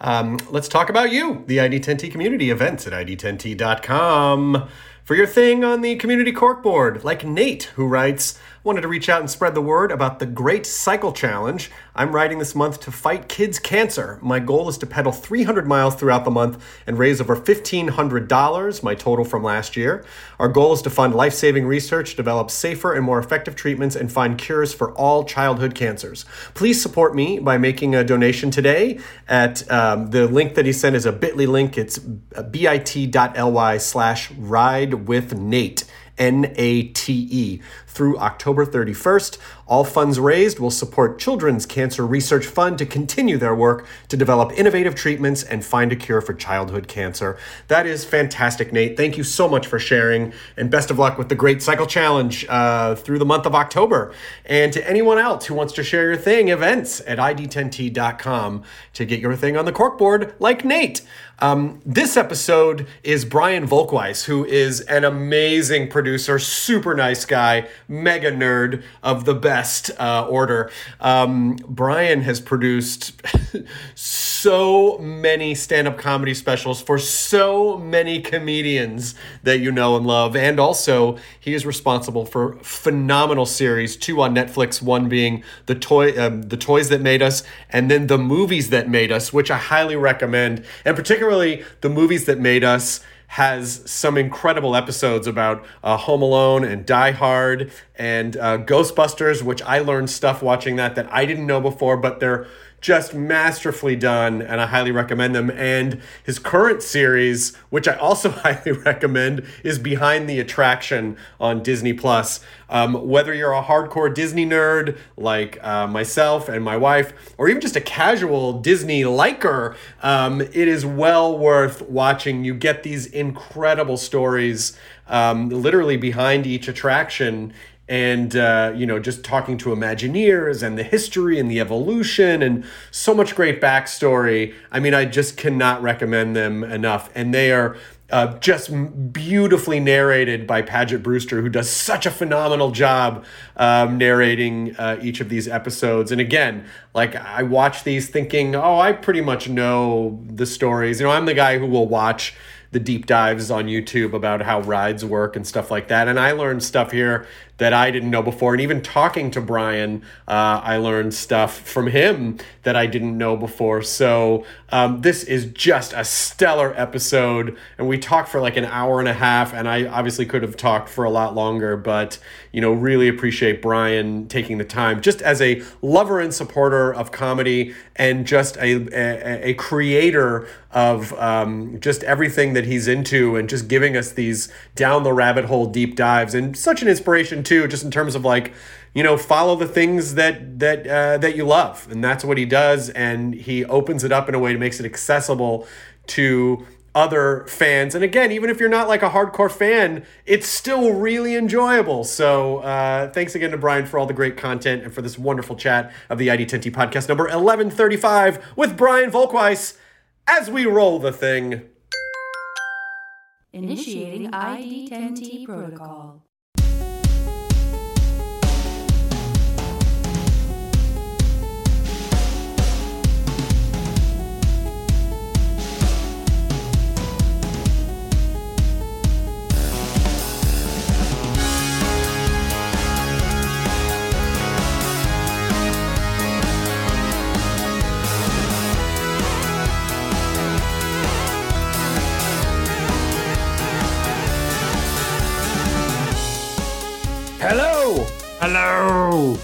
Um, let's talk about you, the ID10T community events at ID10T.com. For your thing on the community corkboard, like Nate, who writes, wanted to reach out and spread the word about the Great Cycle Challenge. I'm riding this month to fight kids' cancer. My goal is to pedal 300 miles throughout the month and raise over $1,500, my total from last year. Our goal is to fund life saving research, develop safer and more effective treatments, and find cures for all childhood cancers. Please support me by making a donation today at um, the link that he sent is a bit.ly link. It's bit.ly slash ride with Nate. N A T E through October 31st. All funds raised will support Children's Cancer Research Fund to continue their work to develop innovative treatments and find a cure for childhood cancer. That is fantastic, Nate. Thank you so much for sharing, and best of luck with the Great Cycle Challenge uh, through the month of October. And to anyone else who wants to share your thing, events at id10t.com to get your thing on the corkboard, like Nate. Um, this episode is Brian Volk-Weiss, who is an amazing producer, super nice guy, mega nerd of the best uh, order. Um, Brian has produced so many stand up comedy specials for so many comedians that you know and love. And also, he is responsible for phenomenal series two on Netflix, one being the, toy, um, the Toys That Made Us, and then The Movies That Made Us, which I highly recommend. And particularly, The Movies That Made Us has some incredible episodes about uh, Home Alone and Die Hard and uh, Ghostbusters, which I learned stuff watching that that I didn't know before, but they're just masterfully done, and I highly recommend them. And his current series, which I also highly recommend, is Behind the Attraction on Disney Plus. Um, whether you're a hardcore Disney nerd like uh, myself and my wife, or even just a casual Disney liker, um, it is well worth watching. You get these incredible stories, um, literally behind each attraction and uh, you know just talking to imagineers and the history and the evolution and so much great backstory i mean i just cannot recommend them enough and they are uh, just beautifully narrated by Paget Brewster, who does such a phenomenal job um, narrating uh, each of these episodes. And again, like I watch these thinking, oh, I pretty much know the stories. You know, I'm the guy who will watch the deep dives on YouTube about how rides work and stuff like that. And I learned stuff here that I didn't know before. And even talking to Brian, uh, I learned stuff from him that I didn't know before. So um, this is just a stellar episode. And we talked for like an hour and a half. And I obviously could have talked for a lot longer, but, you know, really appreciate Brian taking the time just as a lover and supporter of comedy and just a, a, a creator of um, just everything that he's into and just giving us these down the rabbit hole deep dives and such an inspiration too just in terms of like you know follow the things that that uh, that you love. And that's what he does. And he opens it up in a way that makes it accessible to other fans. And again even if you're not like a hardcore fan it's still really enjoyable. So uh, thanks again to brian for all the great content and for this wonderful chat of the id10t podcast number 1135 with brian Volk-Weiss as we roll the thing. Initiating ID10T protocol. Hello.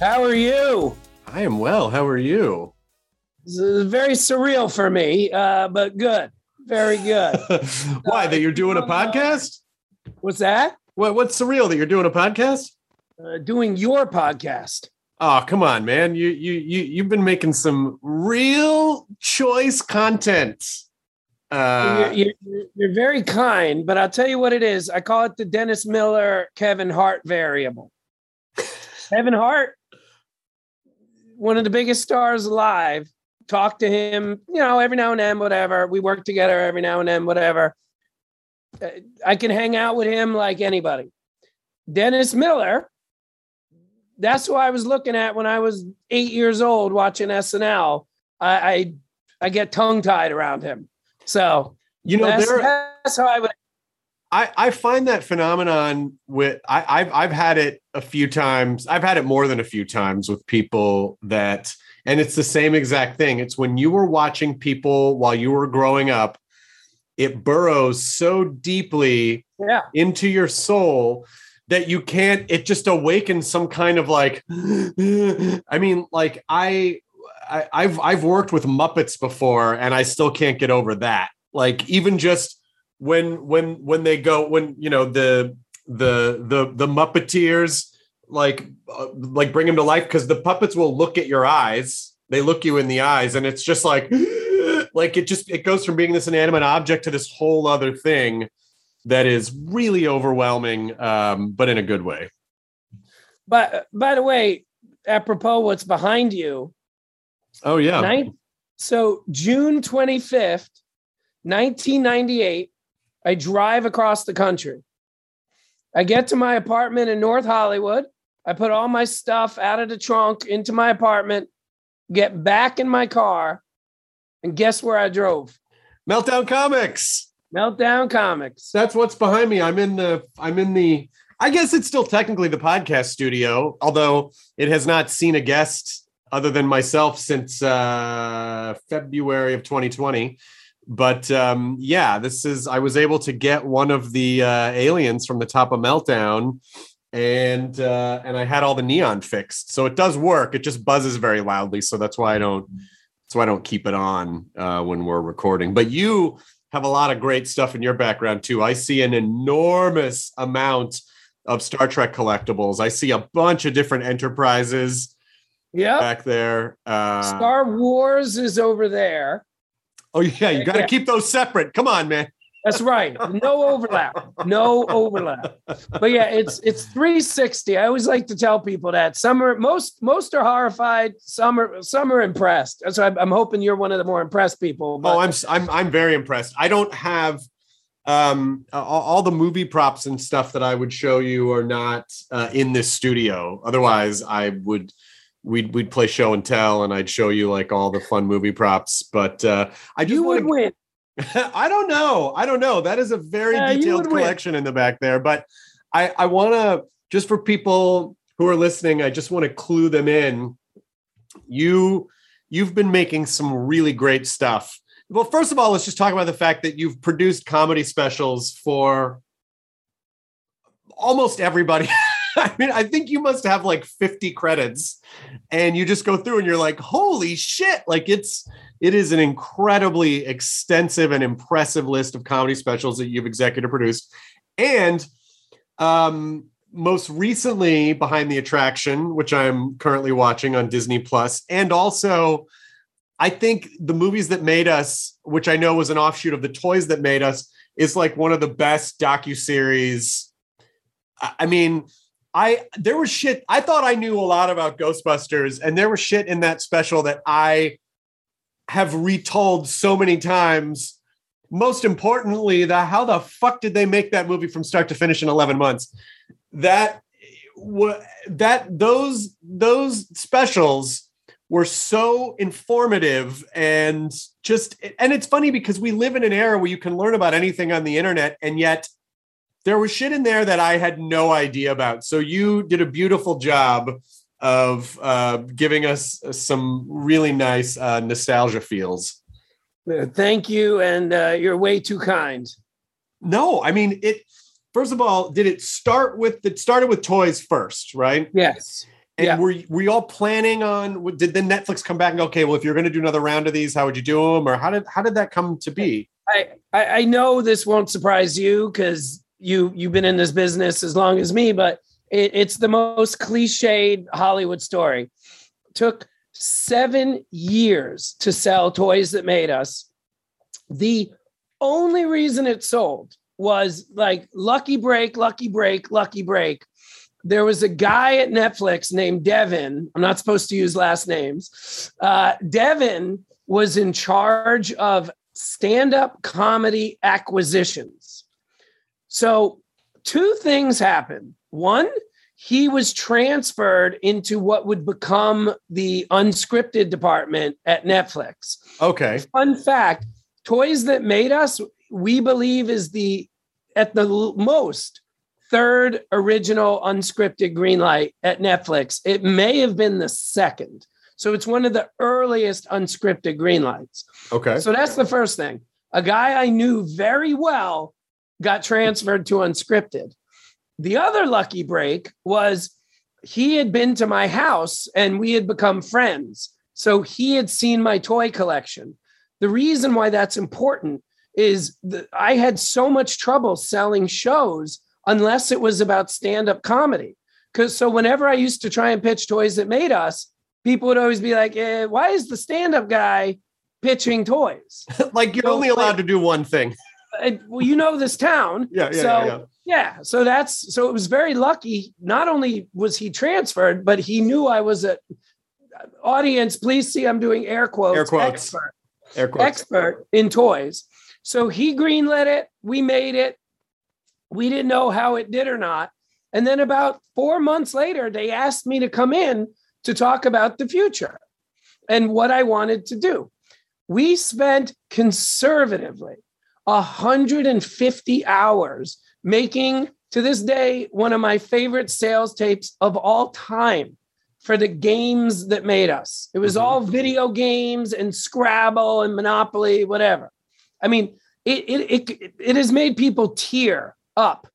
How are you? I am well. How are you? This is very surreal for me, uh, but good. Very good. Why? That you're doing a podcast? What's that? What? What's surreal that you're doing a podcast? Uh, doing your podcast. Oh, come on, man! You you you you've been making some real choice content. Uh, you're, you're, you're very kind, but I'll tell you what it is. I call it the Dennis Miller Kevin Hart variable. Kevin Hart, one of the biggest stars alive. Talk to him, you know, every now and then, whatever. We work together every now and then, whatever. Uh, I can hang out with him like anybody. Dennis Miller, that's who I was looking at when I was eight years old watching SNL. I I, I get tongue tied around him. So you know, that's, there, that's how I would. I, I find that phenomenon with I, I've I've had it a few times. I've had it more than a few times with people that, and it's the same exact thing. It's when you were watching people while you were growing up, it burrows so deeply Yeah. into your soul that you can't. It just awakens some kind of like. I mean, like I, I I've I've worked with Muppets before, and I still can't get over that. Like even just when when when they go when you know the the the the Muppeteers like uh, like bring him to life because the puppets will look at your eyes. They look you in the eyes, and it's just like like it just it goes from being this inanimate object to this whole other thing that is really overwhelming, um, but in a good way. But by the way, apropos what's behind you, Oh yeah, Nine, so June 25th, 1998, I drive across the country. I get to my apartment in North Hollywood. I put all my stuff out of the trunk into my apartment, get back in my car, and guess where I drove? Meltdown Comics. Meltdown Comics. That's what's behind me. I'm in the I'm in the I guess it's still technically the podcast studio, although it has not seen a guest other than myself since uh February of 2020. But um yeah, this is I was able to get one of the uh aliens from the top of Meltdown and uh and I had all the neon fixed. So it does work. It just buzzes very loudly, so that's why I don't that's why I don't keep it on uh when we're recording. But you have a lot of great stuff in your background too. I see an enormous amount of Star Trek collectibles. I see a bunch of different enterprises Yeah, back there. Uh, Star Wars is over there. Oh yeah, you got to Yeah. keep those separate. Come on, man. That's right. No overlap. No overlap. But yeah, it's it's 360. I always like to tell people that some are most most are horrified. Some are some are impressed. So I'm, I'm hoping you're one of the more impressed people. But Oh, I'm I'm I'm very impressed. I don't have um all, all the movie props and stuff that I would show you are not uh, in this studio. Otherwise, I would we'd we'd play show and tell, and I'd show you like all the fun movie props. But uh, I just you would win. I don't know. I don't know. That is a very Yeah, detailed would win. collection in the back there. But I, I want to, just for people who are listening, I just want to clue them in. You, you've been making some really great stuff. Well, first of all, let's just talk about the fact that you've produced comedy specials for almost everybody. I mean, I think you must have like 50 credits and you just go through and you're like, holy shit. Like it's, it is an incredibly extensive and impressive list of comedy specials that you've executive produced. And um, most recently, Behind the Attraction, which I'm currently watching on Disney Plus, and also I think the movies that made us, which I know was an offshoot of the toys that made us, is like one of the best docuseries. I I mean, I there was shit. I thought I knew a lot about Ghostbusters, and there was shit in that special that I have retold so many times. Most importantly, the how the fuck did they make that movie from start to finish in 11 months? That that those those specials were so informative and just and it's funny because we live in an era where you can learn about anything on the internet and yet there was shit in there that I had no idea about. So you did a beautiful job of uh, giving us some really nice uh, nostalgia feels. Uh, Thank you, and uh, you're way too kind. No, I mean it. first of all, did it start with it started with toys first, right? Yes. And Yeah. were were you all planning on? Did then Netflix come back and go, okay, well, if you're going to do another round of these, how would you do them, or how did how did that come to be? I, I I know this won't surprise you because you you've been in this business as long as me, but it, it's the most cliched Hollywood story. Took seven years to sell toys that made us. The only reason it sold was like lucky break, lucky break, lucky break. There was a guy at Netflix named Devin. I'm not supposed to use last names. Uh, Devin was in charge of stand up comedy acquisitions. So, two things happened. One, he was transferred into what would become the unscripted department at Netflix. Okay, Fun fact Toys That Made Us, we believe, is the at the most third original unscripted green light at Netflix. It may have been the second. So it's one of the earliest unscripted green lights. okay, So that's the first thing. A guy I knew very well got transferred to unscripted. The other lucky break was he had been to my house and we had become friends. So he had seen my toy collection. The reason why that's important is that I had so much trouble selling shows unless it was about stand up comedy. Because so whenever I used to try and pitch toys that made us, people would always be like, eh, why is the stand up guy pitching toys? like you're So, only allowed to do one thing. And, well, you know this town. Yeah, yeah, so, yeah, yeah. yeah. So that's so it was very lucky. Not only was he transferred, but he knew I was a audience. Please see, I'm doing air quotes. Air quotes. Expert, Air quotes. expert in toys. So he greenlit it. We made it. We didn't know how it did or not. And then about four months later, they asked me to come in to talk about the future and what I wanted to do. We spent conservatively 150 hours making to this day one of my favorite sales tapes of all time for the games that made us. It was Mhm. all video games and Scrabble and Monopoly, whatever. I mean, it it it, it has made people tear up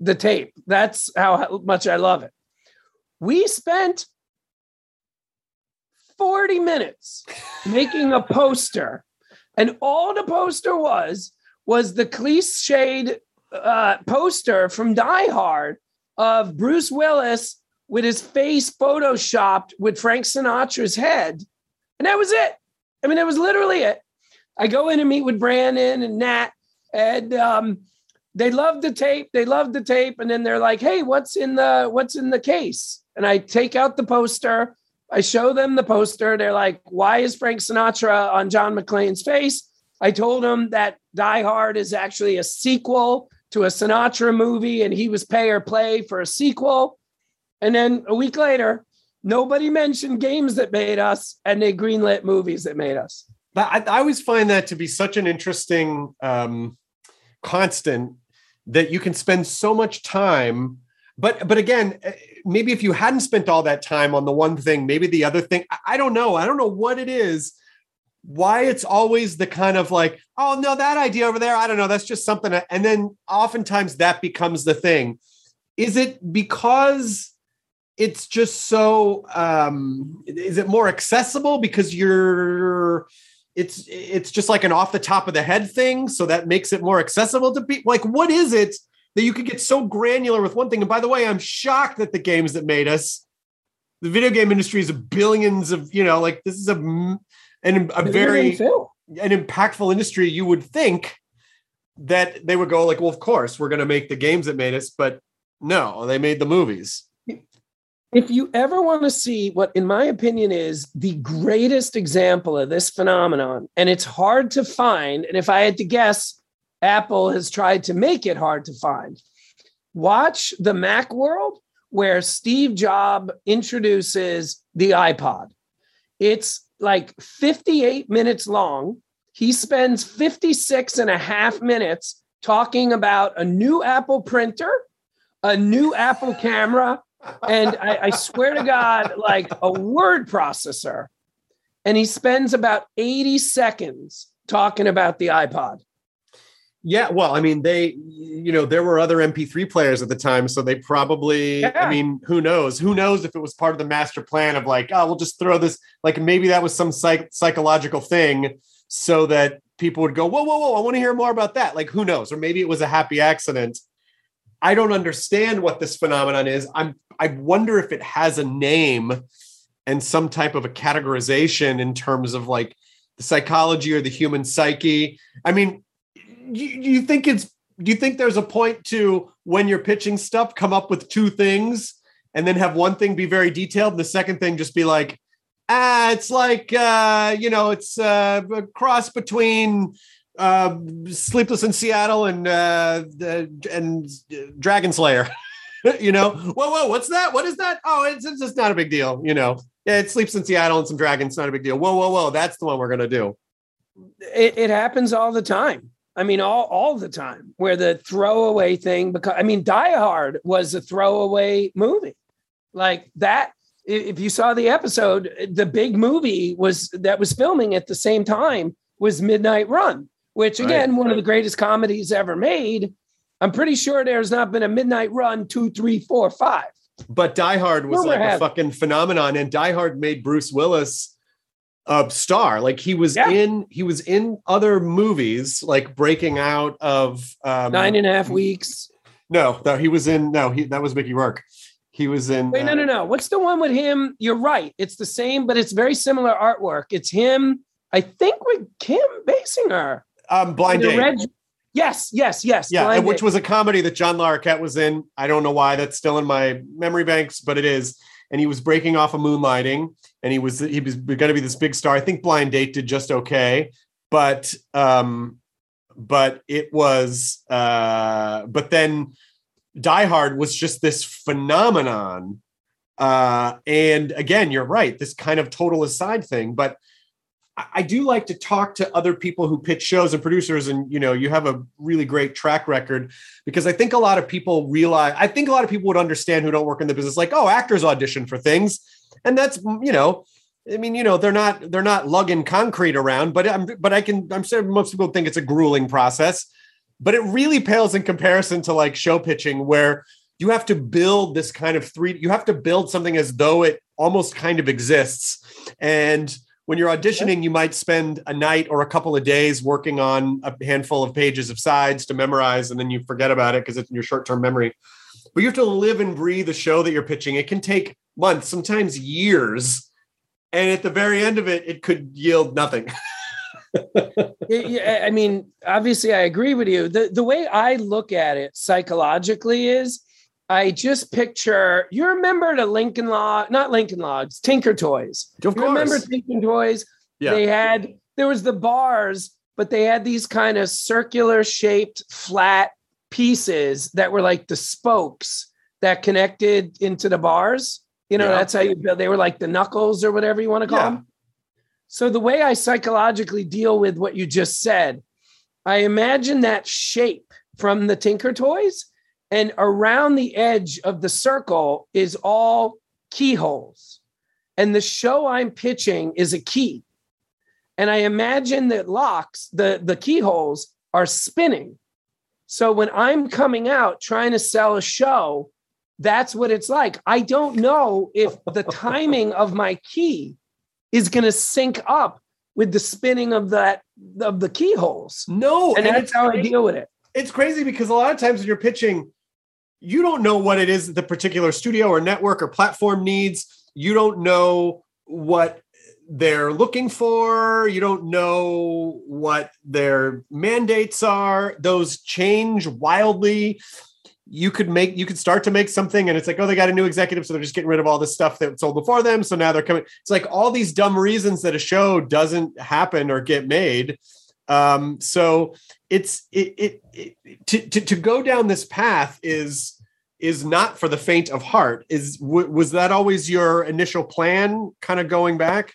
the tape. That's how much I love it. We spent 40 minutes making a poster, and all the poster was was the cliched uh, poster from Die Hard of Bruce Willis with his face photoshopped with Frank Sinatra's head, and that was it. I mean, that was literally it. I go in and meet with Brandon and Nat, and um, they love the tape. They love the tape, and then they're like, "Hey, what's in the what's in the case?" And I take out the poster. I show them the poster. They're like, "Why is Frank Sinatra on John McClane's face?" I told him that Die Hard is actually a sequel to a Sinatra movie, and he was pay or play for a sequel. And then a week later, nobody mentioned games that made us, and they greenlit movies that made us. But I, I always find that to be such an interesting um, constant that you can spend so much time. But but again, eh, maybe if you hadn't spent all that time on the one thing, maybe the other thing. I don't know. I don't know what it is. Why it's always the kind of like, oh no, that idea over there. I don't know. That's just something. I-" And then oftentimes that becomes the thing. Is it because it's just so um is it more accessible because you're it's it's just like an off the top of the head thing so that makes it more accessible to people like what is it that you could get so granular with one thing and by the way i'm shocked that the games that made us the video game industry is billions of you know like this is a m- an, a very an impactful industry you would think that they would go like well of course we're going to make the games that made us but no they made the movies If you ever want to see what, in my opinion, is the greatest example of this phenomenon, and it's hard to find, and if I had to guess, Apple has tried to make it hard to find. Watch the Mac world where Steve Jobs introduces the iPod. It's like 58 minutes long. He spends 56 and a half minutes talking about a new Apple printer, a new Apple camera, and I, I swear to God, like a word processor. And he spends about 80 seconds talking about the iPod. Yeah, well, I mean, they, you know, there were other MP3 players at the time, so they probably, Yeah. I mean, who knows? Who knows if it was part of the master plan of like, oh, we'll just throw this, like maybe that was some psych- psychological thing so that people would go, whoa, whoa, whoa, I want to hear more about that. Like, who knows? Or maybe it was a happy accident. I don't understand what this phenomenon is. I'm, I wonder if it has a name and some type of a categorization in terms of like the psychology or the human psyche. I mean, you, you think it's do you think there's a point to when you're pitching stuff come up with two things and then have one thing be very detailed and the second thing just be like ah it's like uh you know it's uh, a cross between uh sleepless in seattle and uh and dragon slayer you know? Whoa whoa what's that? What is that? Oh it's, it's just not a big deal you know? Yeah it sleeps in seattle and some dragons not a big deal. Whoa whoa whoa that's the one we're gonna do. It, it happens all the time. I mean, all all the time. Where the throwaway thing, because I mean, Die Hard was a throwaway movie, like that. If you saw the episode, the big movie was that was filming at the same time was Midnight Run, which again, one of the greatest comedies ever made. I'm pretty sure there's not been a Midnight Run two, three, four, five. But Die Hard was Rumor like a fucking phenomenon, and Die Hard made Bruce Willis a star. Like he was Yeah. in, he was in other movies, like breaking out of um, Nine and a half weeks. No, no, he was in. No, he that was Mickey Rourke. He was in. Wait, no, uh, no, no. What's the one with him? You're right. It's the same, but it's very similar artwork. It's him, I think, with Kim Basinger. Um, Blind Date. Yes, yes, yes. yeah, which was a comedy that John Larroquette was in. I don't know why that's still in my memory banks, but it is. And he was breaking off of moonlighting, and he was he was going to be this big star. I think Blind Date did just okay, but um, but it was uh, but then Die Hard was just this phenomenon. Uh, and again, you're right, this kind of total aside thing, but I I do like to talk to other people who pitch shows and producers, and you know, you have a really great track record because I think a lot of people realize. I think a lot of people would understand who don't work in the business, like, oh, actors audition for things, and that's you know, I mean, you know, they're not they're not lugging concrete around, but I'm but I can I'm sure most people think it's a grueling process, but it really pales in comparison to like show pitching where you have to build this kind of three you have to build something as though it almost kind of exists. And when you're auditioning you might spend a night or a couple of days working on a handful of pages of sides to memorize and then you forget about it because it's in your short-term memory but you have to live and breathe the show that you're pitching it can take months sometimes years and at the very end of it it could yield nothing I mean, obviously, I agree with you. The the way I look at it psychologically is, I just picture. You remember the Lincoln Log, not Lincoln Logs, Tinker Toys. of You remember Tinker Toys? yeah They had there was the bars, but they had these kind of circular shaped flat pieces that were like the spokes that connected into the bars. You know, Yeah. that's how you build. They were like the knuckles or whatever you want to call Yeah. them. So the way I psychologically deal with what you just said, I imagine that shape from the Tinker Toys, and around the edge of the circle is all keyholes. And the show I'm pitching is a key. And I imagine that locks, the, the keyholes are spinning. So when I'm coming out trying to sell a show, that's what it's like. I don't know if the timing of my key is going to sync up with the spinning of that of the keyholes. no And and that's how I deal with it. it's crazy because a lot of times when you're pitching, you don't know what it is that the particular studio or network or platform needs. You don't know what they're looking for. You don't know what their mandates are. Those change wildly. You could make, you could start to make something, and it's like, oh, they got a new executive, so they're just getting rid of all this stuff that sold before them. So now they're coming. It's like all these dumb reasons that a show doesn't happen or get made. Um, so it's it, it, it to, to to go down this path is is not for the faint of heart is w- was that always your initial plan kind of going back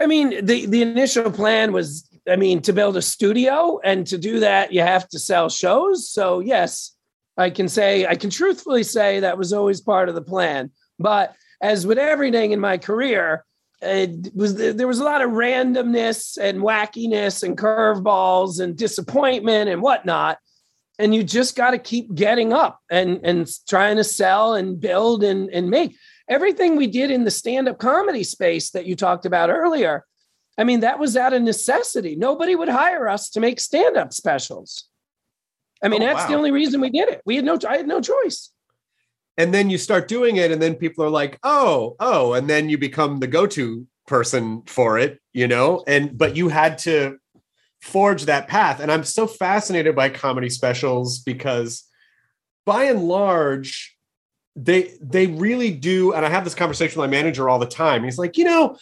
I mean, the the initial plan was, I mean, to build a studio, and to do that, you have to sell shows. So yes, I can say, I can truthfully say that was always part of the plan. But as with everything in my career, it was there was a lot of randomness and wackiness and curveballs and disappointment and whatnot and you just got to keep getting up and and trying to sell and build and and make everything we did in the stand-up comedy space that you talked about earlier i mean that was out of necessity. Nobody would hire us to make stand-up specials. I mean Oh, that's the only reason we did it. We had no i had no choice. And then you start doing it and then people are like oh oh and then you become the go-to person for it you know? And but you had to forge that path. And i'm so fascinated by comedy specials because by and large they they really do and i have this conversation with my manager all the time he's like you know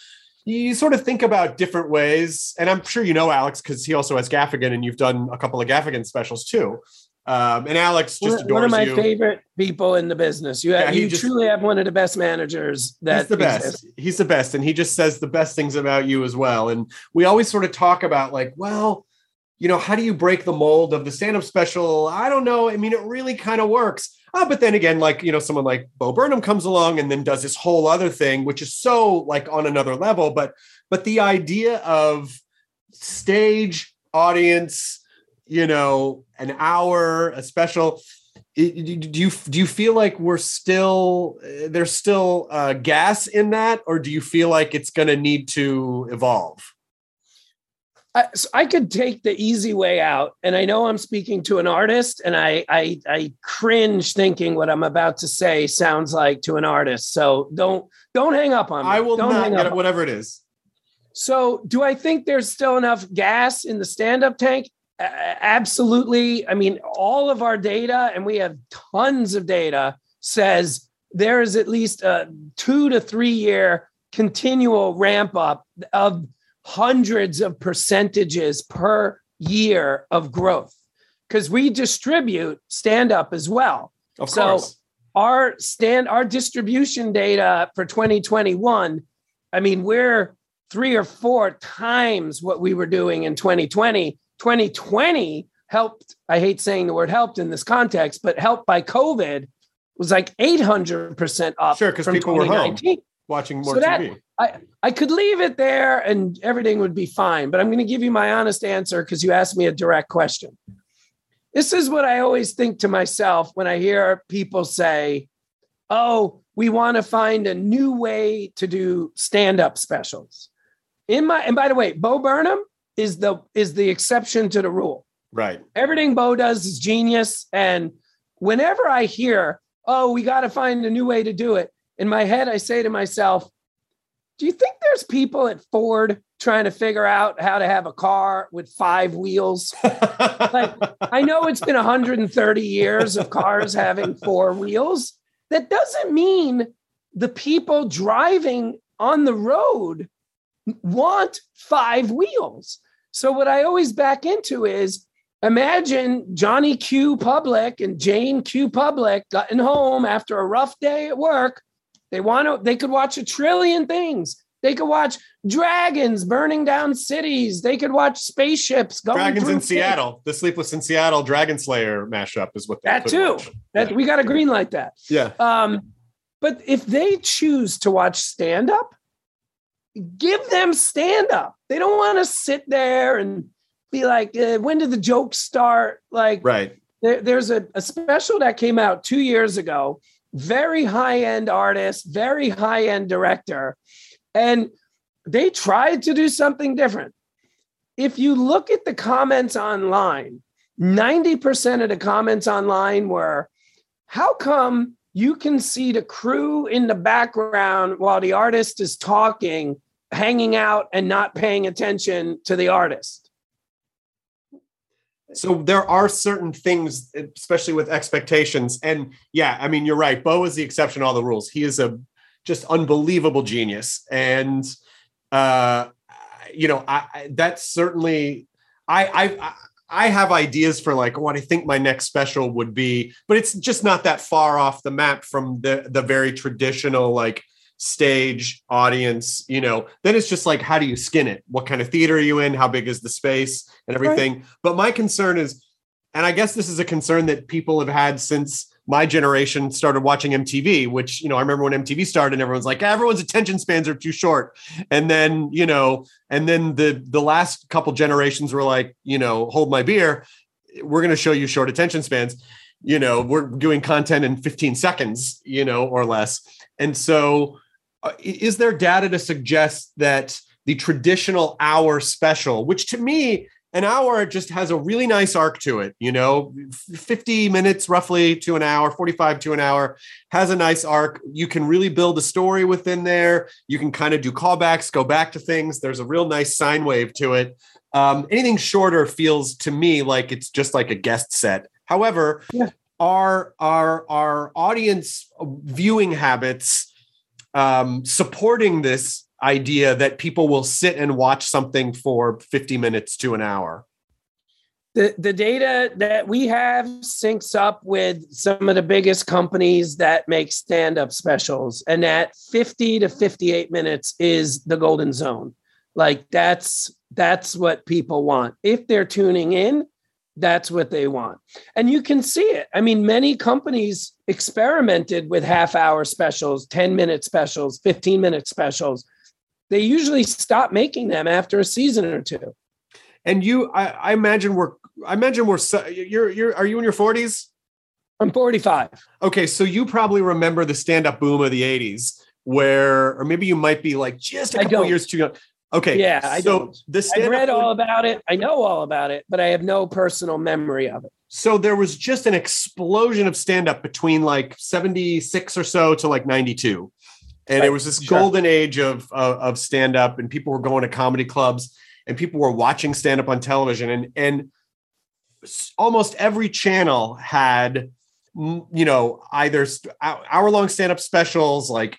you sort of think about different ways and i'm sure you know alex because he also has gaffigan and you've done a couple of gaffigan specials too um, and alex just one, adores one of my you. favorite people in the business you, Yeah, you just- truly have one of the best managers that he's the best. exists. He's the best, and he just says the best things about you as well. And we always sort of talk about like, well, you know, how do you break the mold of the stand-up special? I don't know. I mean, it really kind of works. Ah, but then again, like you know, someone like Bo Burnham comes along and then does this whole other thing, which is so like on another level. But but the idea of stage audience, you know, an hour, a special. Do you do you feel like we're still uh, there's still uh, gas in that, or do you feel like it's going to need to evolve? I, so I could take the easy way out, and I know I'm speaking to an artist, and I, I I cringe thinking what I'm about to say sounds like to an artist. So don't don't hang up on me. I will don't not hang get up it, whatever it is. So do I think there's still enough gas in the stand-up tank? A- absolutely. I mean, all of our data, and we have tons of data, says there is at least a two to three year continual ramp up of hundreds of percentages per year of growth because we distribute stand up as well. Of So- course. Our stand, our distribution data for 2021, I mean, we're three or four times what we were doing in 2020. 2020 helped, I hate saying the word helped in this context, but helped by COVID was like 800% up. Sure, because people were home. Watching more so that- TV. I, I could leave it there and everything would be fine, but I'm going to give you my honest answer because you asked me a direct question. This is what I always think to myself when I hear people say, Oh, we want to find a new way to do stand up specials. In my, and by the way, Bo Burnham is the is the exception to the rule Right. everything Bo does is genius. And whenever I hear, oh, we got to find a new way to do it, in my head, I say to myself, do you think there's people at Ford trying to figure out how to have a car with five wheels? Like, I know it's been 130 years of cars having four wheels. That doesn't mean the people driving on the road want five wheels. So, what I always back into is imagine Johnny Q. Public and Jane Q. Public getting home after a rough day at work. They want to, they could watch a trillion things. They could watch dragons burning down cities. They could watch spaceships going Dragons in. Seattle. The Sleepless in Seattle Dragon Slayer mashup is what they That too. watch. That yeah. we got to green light that. yeah. Um, but if they choose to watch stand up, give them stand up. They don't want to sit there and be like, uh, when did the jokes start? Like, Right. there, there's a, a special that came out two years ago, very high end artist, very high end director. And they tried to do something different. If you look at the comments online, 90% of the comments online were, How come you can see the crew in the background while the artist is talking, hanging out and not paying attention to the artist? So there are certain things, especially with expectations. And yeah, I mean, you're right. Bo is the exception to all the rules. He is a just unbelievable genius. And uh, you know, I, that's certainly I I I have ideas for like what I think my next special would be, but it's just not that far off the map from the the very traditional like stage audience you know then it's just like how do you skin it what kind of theater are you in how big is the space and everything but my concern is and I guess this is a concern that people have had since my generation started watching MTV, which, you know, I remember when MTV started and everyone's like, everyone's attention spans are too short. And then, you know, and then the the last couple generations were like, you know, hold my beer. We're going to show you short attention spans. You know, we're doing content in 15 seconds, you know, or less. And so is there data to suggest that the traditional hour special, which to me an hour just has a really nice arc to it you know 50 minutes roughly to an hour 45 to an hour has a nice arc. You can really build a story within there. You can kind of do callbacks go back to things. There's a real nice sine wave to it. Um, anything shorter feels to me like it's just like a guest set. However yeah. our our our audience viewing habits um, supporting this idea that people will sit and watch something for 50 minutes to an hour? The, the data that we have syncs up with some of the biggest companies that make stand up specials. And that 50 to 58 minutes is the golden zone. Like that's that's what people want. If they're tuning in, that's what they want. And you can see it. I mean, many companies experimented with half hour specials, 10 minute specials, 15 minute specials they usually stop making them after a season or two. And you, I, I imagine we're, I imagine we're, you're, you're, are you in your forties? I'm 45. Okay. So you probably remember the stand up boom of the 80s where, or maybe you might be like just a couple years too young. Okay. Yeah. I so don't. The I've read all about it. I know all about it, but I have no personal memory of it. So there was just an explosion of stand up between like 76 or so to like 92 and right. it was this sure. golden age of uh, of stand up and people were going to comedy clubs and people were watching stand up on television and and almost every channel had you know either hour long stand up specials like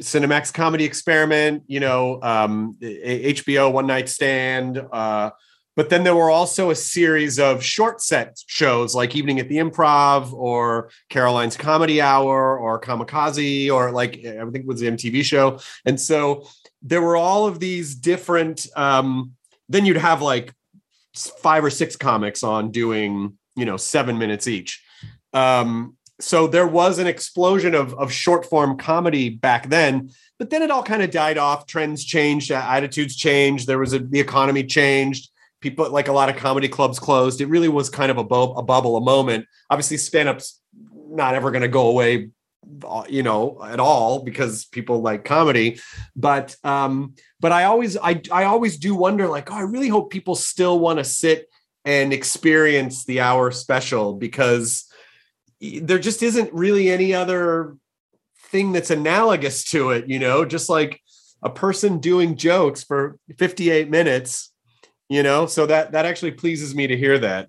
Cinemax Comedy Experiment, you know, um, HBO One Night Stand, uh, but then there were also a series of short set shows like Evening at the Improv or Caroline's Comedy Hour or Kamikaze or like I think it was the MTV show. And so there were all of these different um, then you'd have like five or six comics on doing, you know, 7 minutes each. Um, so there was an explosion of of short form comedy back then but then it all kind of died off trends changed attitudes changed there was a the economy changed people like a lot of comedy clubs closed. It really was kind of a, bu- a bubble, a moment. Obviously, stand up's not ever going to go away, uh, you know, at all because people like comedy. But um, but I always I I always do wonder, like, oh, I really hope people still want to sit and experience the hour special because there just isn't really any other thing that's analogous to it, you know, just like a person doing jokes for 58 minutes you know? So that that actually pleases me to hear that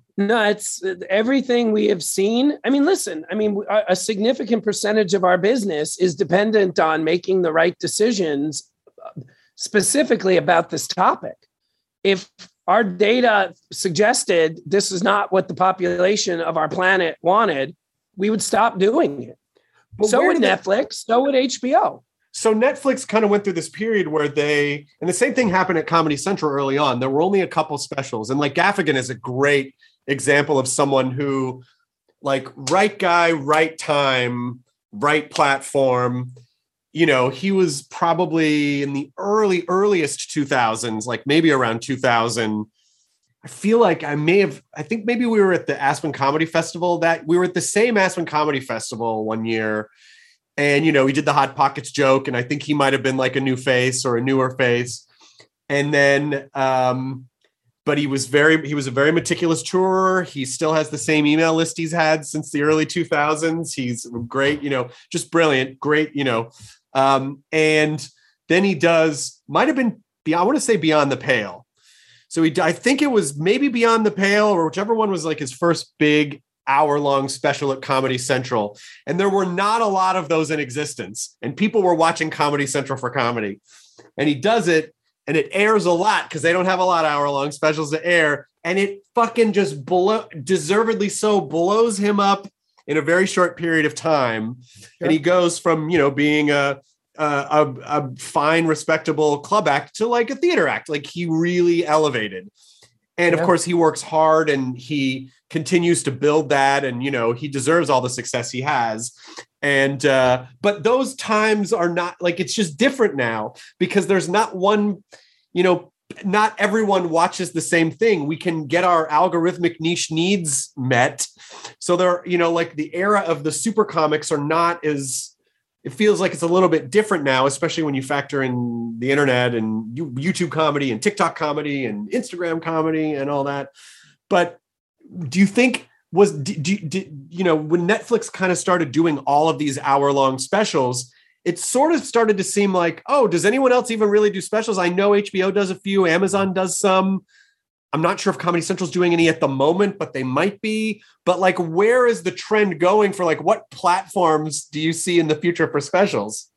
no, it's everything we have seen. I mean, listen, I mean, a significant percentage of our business is dependent on making the right decisions uh, specifically about this topic. If our data suggested this is not what the population of our planet wanted, we would stop doing it. But so would Netflix, they, so would HBO. so Netflix kind of went through this period where they, and the same thing happened at Comedy Central early on. There were only a couple specials, and like Gaffigan is a great example of someone who, like, right guy, right time, right platform. You know, he was probably in the early, earliest 2000s, like maybe around 2000. I feel like I may have, I think maybe we were at the Aspen Comedy Festival that we were at the same Aspen Comedy Festival one year and you know he did the hot pockets joke and i think he might have been like a new face or a newer face and then um but he was very he was a very meticulous tourer he still has the same email list he's had since the early 2000s he's great you know just brilliant great you know um and then he does might have been i want to say beyond the pale so he i think it was maybe beyond the pale or whichever one was like his first big hour long special at Comedy Central. And there were not a lot of those in existence. And people were watching Comedy Central for comedy. And he does it, and it airs a lot because they don't have a lot of hour long specials to air. And it fucking just blow, deservedly so blows him up in a very short period of time. Sure. And he goes from, you know, being a, a, a fine, respectable club act to like a theater act. Like he really elevated. And of course, he works hard and he continues to build that. And, you know, he deserves all the success he has. And, uh, but those times are not like it's just different now because there's not one, you know, not everyone watches the same thing. We can get our algorithmic niche needs met. So there, you know, like the era of the super comics are not as it feels like it's a little bit different now, especially when you factor in the internet and YouTube comedy and TikTok comedy and Instagram comedy and all that. But do you think was do, do, you know when Netflix kind of started doing all of these hour long specials? It sort of started to seem like, oh, does anyone else even really do specials? I know HBO does a few, Amazon does some. I'm not sure if Comedy Central's doing any at the moment, but they might be. But like, where is the trend going for like what platforms do you see in the future for specials?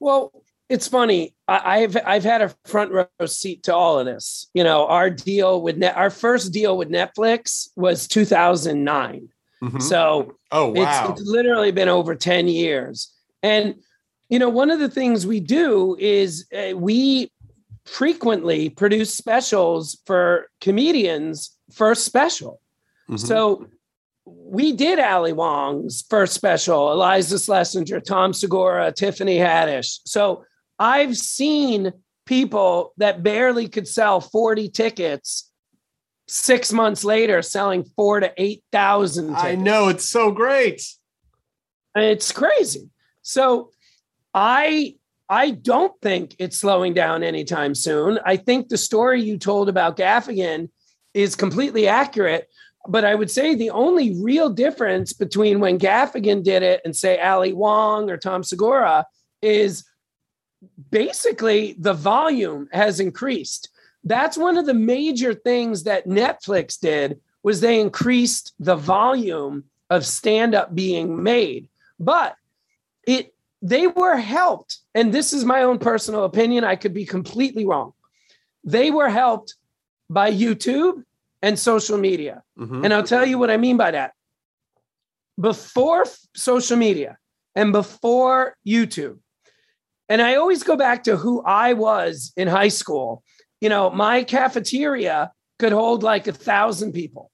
Well, it's funny. I, have I've had a front row seat to all of this. You know, our deal with net, our first deal with Netflix was 2009. Mm-hmm. So, oh wow, it's, it's literally been over 10 years. And you know, one of the things we do is uh, we frequently produce specials for comedians first special. Mm-hmm. So we did Ali Wong's first special, Eliza Schlesinger, Tom Segura, Tiffany Haddish. So I've seen people that barely could sell 40 tickets six months later selling four to 8,000. I know it's so great. It's crazy. So I I don't think it's slowing down anytime soon. I think the story you told about Gaffigan is completely accurate. But I would say the only real difference between when Gaffigan did it and say Ali Wong or Tom Segura is basically the volume has increased. That's one of the major things that Netflix did was they increased the volume of stand up being made. But it they were helped, and this is my own personal opinion. I could be completely wrong. They were helped by YouTube and social media. Mm-hmm. And I'll tell you what I mean by that. Before social media and before YouTube, and I always go back to who I was in high school. You know, my cafeteria could hold like a thousand people.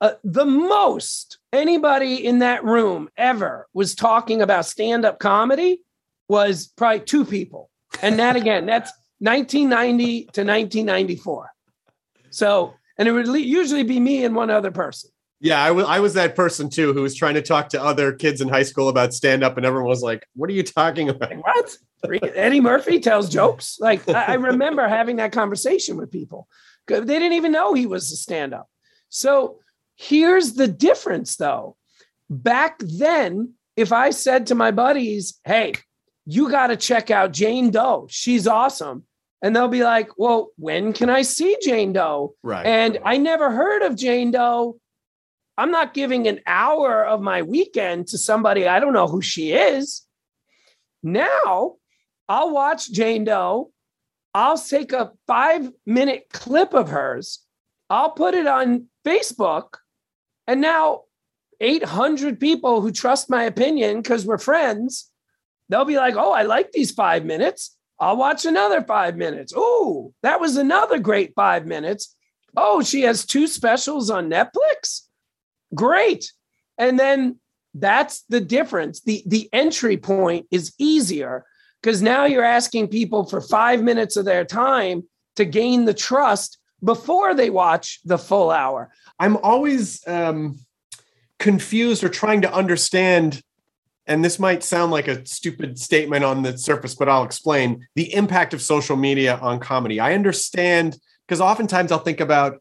Uh, the most anybody in that room ever was talking about stand up comedy was probably two people. And that again, that's 1990 to 1994. So, and it would usually be me and one other person. Yeah, I, w- I was that person too who was trying to talk to other kids in high school about stand up, and everyone was like, What are you talking about? Like, what? Eddie Murphy tells jokes. Like, I remember having that conversation with people. They didn't even know he was a stand up. So, Here's the difference though. Back then, if I said to my buddies, hey, you got to check out Jane Doe, she's awesome. And they'll be like, well, when can I see Jane Doe? Right. And I never heard of Jane Doe. I'm not giving an hour of my weekend to somebody I don't know who she is. Now I'll watch Jane Doe. I'll take a five minute clip of hers. I'll put it on Facebook and now 800 people who trust my opinion because we're friends, they'll be like, oh, I like these five minutes. I'll watch another five minutes. Oh, that was another great five minutes. Oh, she has two specials on Netflix. Great. And then that's the difference. The, the entry point is easier because now you're asking people for five minutes of their time to gain the trust before they watch the full hour. I'm always um, confused or trying to understand, and this might sound like a stupid statement on the surface, but I'll explain the impact of social media on comedy. I understand because oftentimes I'll think about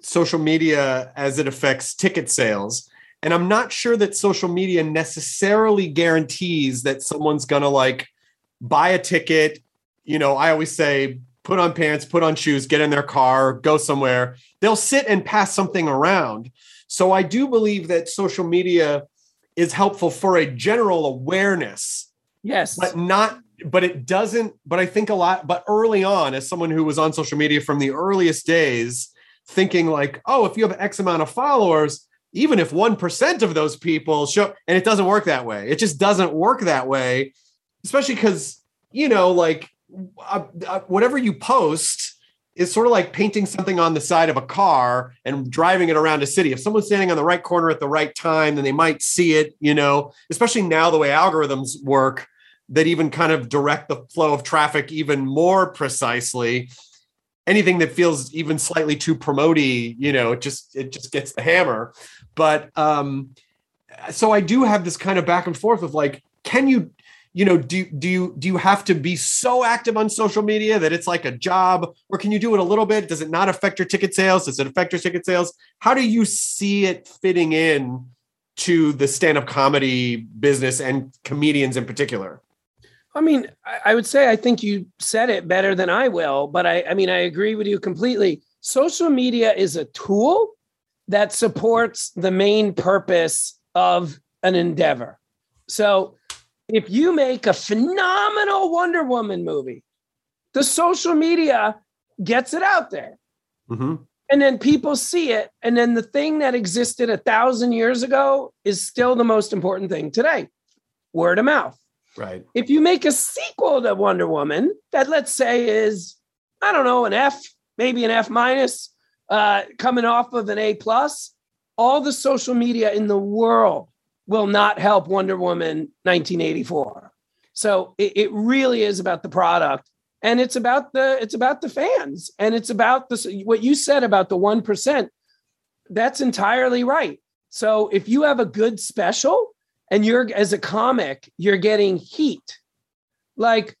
social media as it affects ticket sales. And I'm not sure that social media necessarily guarantees that someone's going to like buy a ticket. You know, I always say, put on pants, put on shoes, get in their car, go somewhere. They'll sit and pass something around. So I do believe that social media is helpful for a general awareness. Yes. But not but it doesn't but I think a lot but early on as someone who was on social media from the earliest days thinking like, "Oh, if you have X amount of followers, even if 1% of those people show and it doesn't work that way. It just doesn't work that way, especially cuz you know, like uh, uh, whatever you post is sort of like painting something on the side of a car and driving it around a city. If someone's standing on the right corner at the right time, then they might see it, you know, especially now the way algorithms work that even kind of direct the flow of traffic even more precisely. Anything that feels even slightly too promoty, you know, it just it just gets the hammer. But um so I do have this kind of back and forth of like, can you you know do do you do you have to be so active on social media that it's like a job or can you do it a little bit? Does it not affect your ticket sales? Does it affect your ticket sales? How do you see it fitting in to the stand-up comedy business and comedians in particular I mean, I would say I think you said it better than I will, but I, I mean, I agree with you completely. Social media is a tool that supports the main purpose of an endeavor. So if you make a phenomenal Wonder Woman movie, the social media gets it out there. Mm-hmm. And then people see it. And then the thing that existed a thousand years ago is still the most important thing today word of mouth. Right. If you make a sequel to Wonder Woman that, let's say, is, I don't know, an F, maybe an F minus, uh, coming off of an A plus, all the social media in the world will not help Wonder Woman 1984. So it, it, really is about the product and it's about the it's about the fans and it's about the what you said about the 1%. That's entirely right. So if you have a good special and you're as a comic, you're getting heat. Like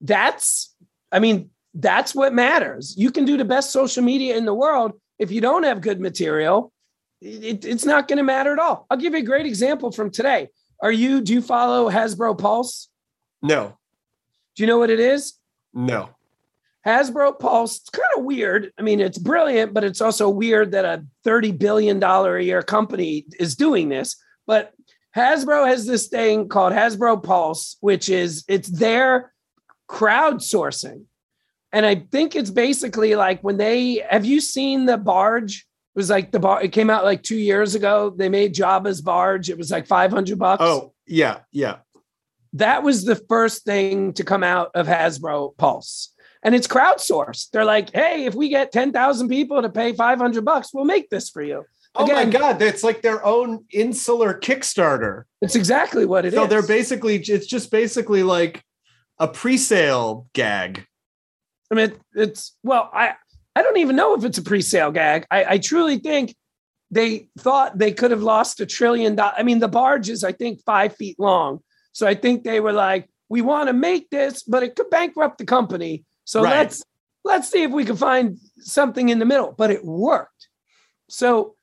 that's I mean, that's what matters. You can do the best social media in the world if you don't have good material it, it's not going to matter at all. I'll give you a great example from today. Are you, do you follow Hasbro Pulse? No. Do you know what it is? No. Hasbro Pulse, it's kind of weird. I mean, it's brilliant, but it's also weird that a $30 billion a year company is doing this. But Hasbro has this thing called Hasbro Pulse, which is it's their crowdsourcing. And I think it's basically like when they have you seen the barge It was like the bar. It came out like two years ago. They made Jabba's barge. It was like five hundred bucks. Oh yeah, yeah. That was the first thing to come out of Hasbro Pulse, and it's crowdsourced. They're like, hey, if we get ten thousand people to pay five hundred bucks, we'll make this for you. Again, oh my god, that's like their own insular Kickstarter. It's exactly what it so is. they're basically it's just basically like a pre-sale gag. I mean, it's well, I I don't even know if it's a pre-sale gag. I, I truly think they thought they could have lost a trillion dollars. I mean, the barge is, I think, five feet long. So I think they were like, we want to make this, but it could bankrupt the company. So right. let's let's see if we can find something in the middle. But it worked. So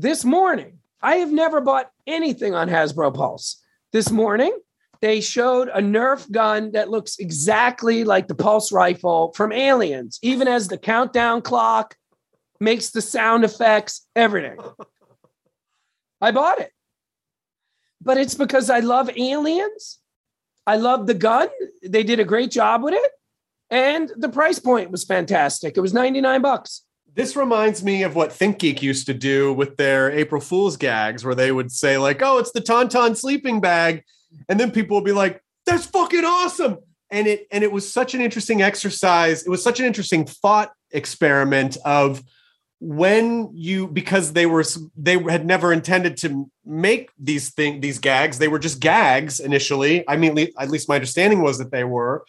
this morning, I have never bought anything on Hasbro Pulse. This morning, they showed a Nerf gun that looks exactly like the pulse rifle from Aliens, even as the countdown clock makes the sound effects, everything. I bought it. But it's because I love Aliens. I love the gun. They did a great job with it. And the price point was fantastic. It was 99 bucks. This reminds me of what ThinkGeek used to do with their April Fool's gags, where they would say, like, oh, it's the Tauntaun sleeping bag. And then people would be like, that's fucking awesome. And it and it was such an interesting exercise. It was such an interesting thought experiment of when you because they were they had never intended to make these thing these gags they were just gags initially i mean at least my understanding was that they were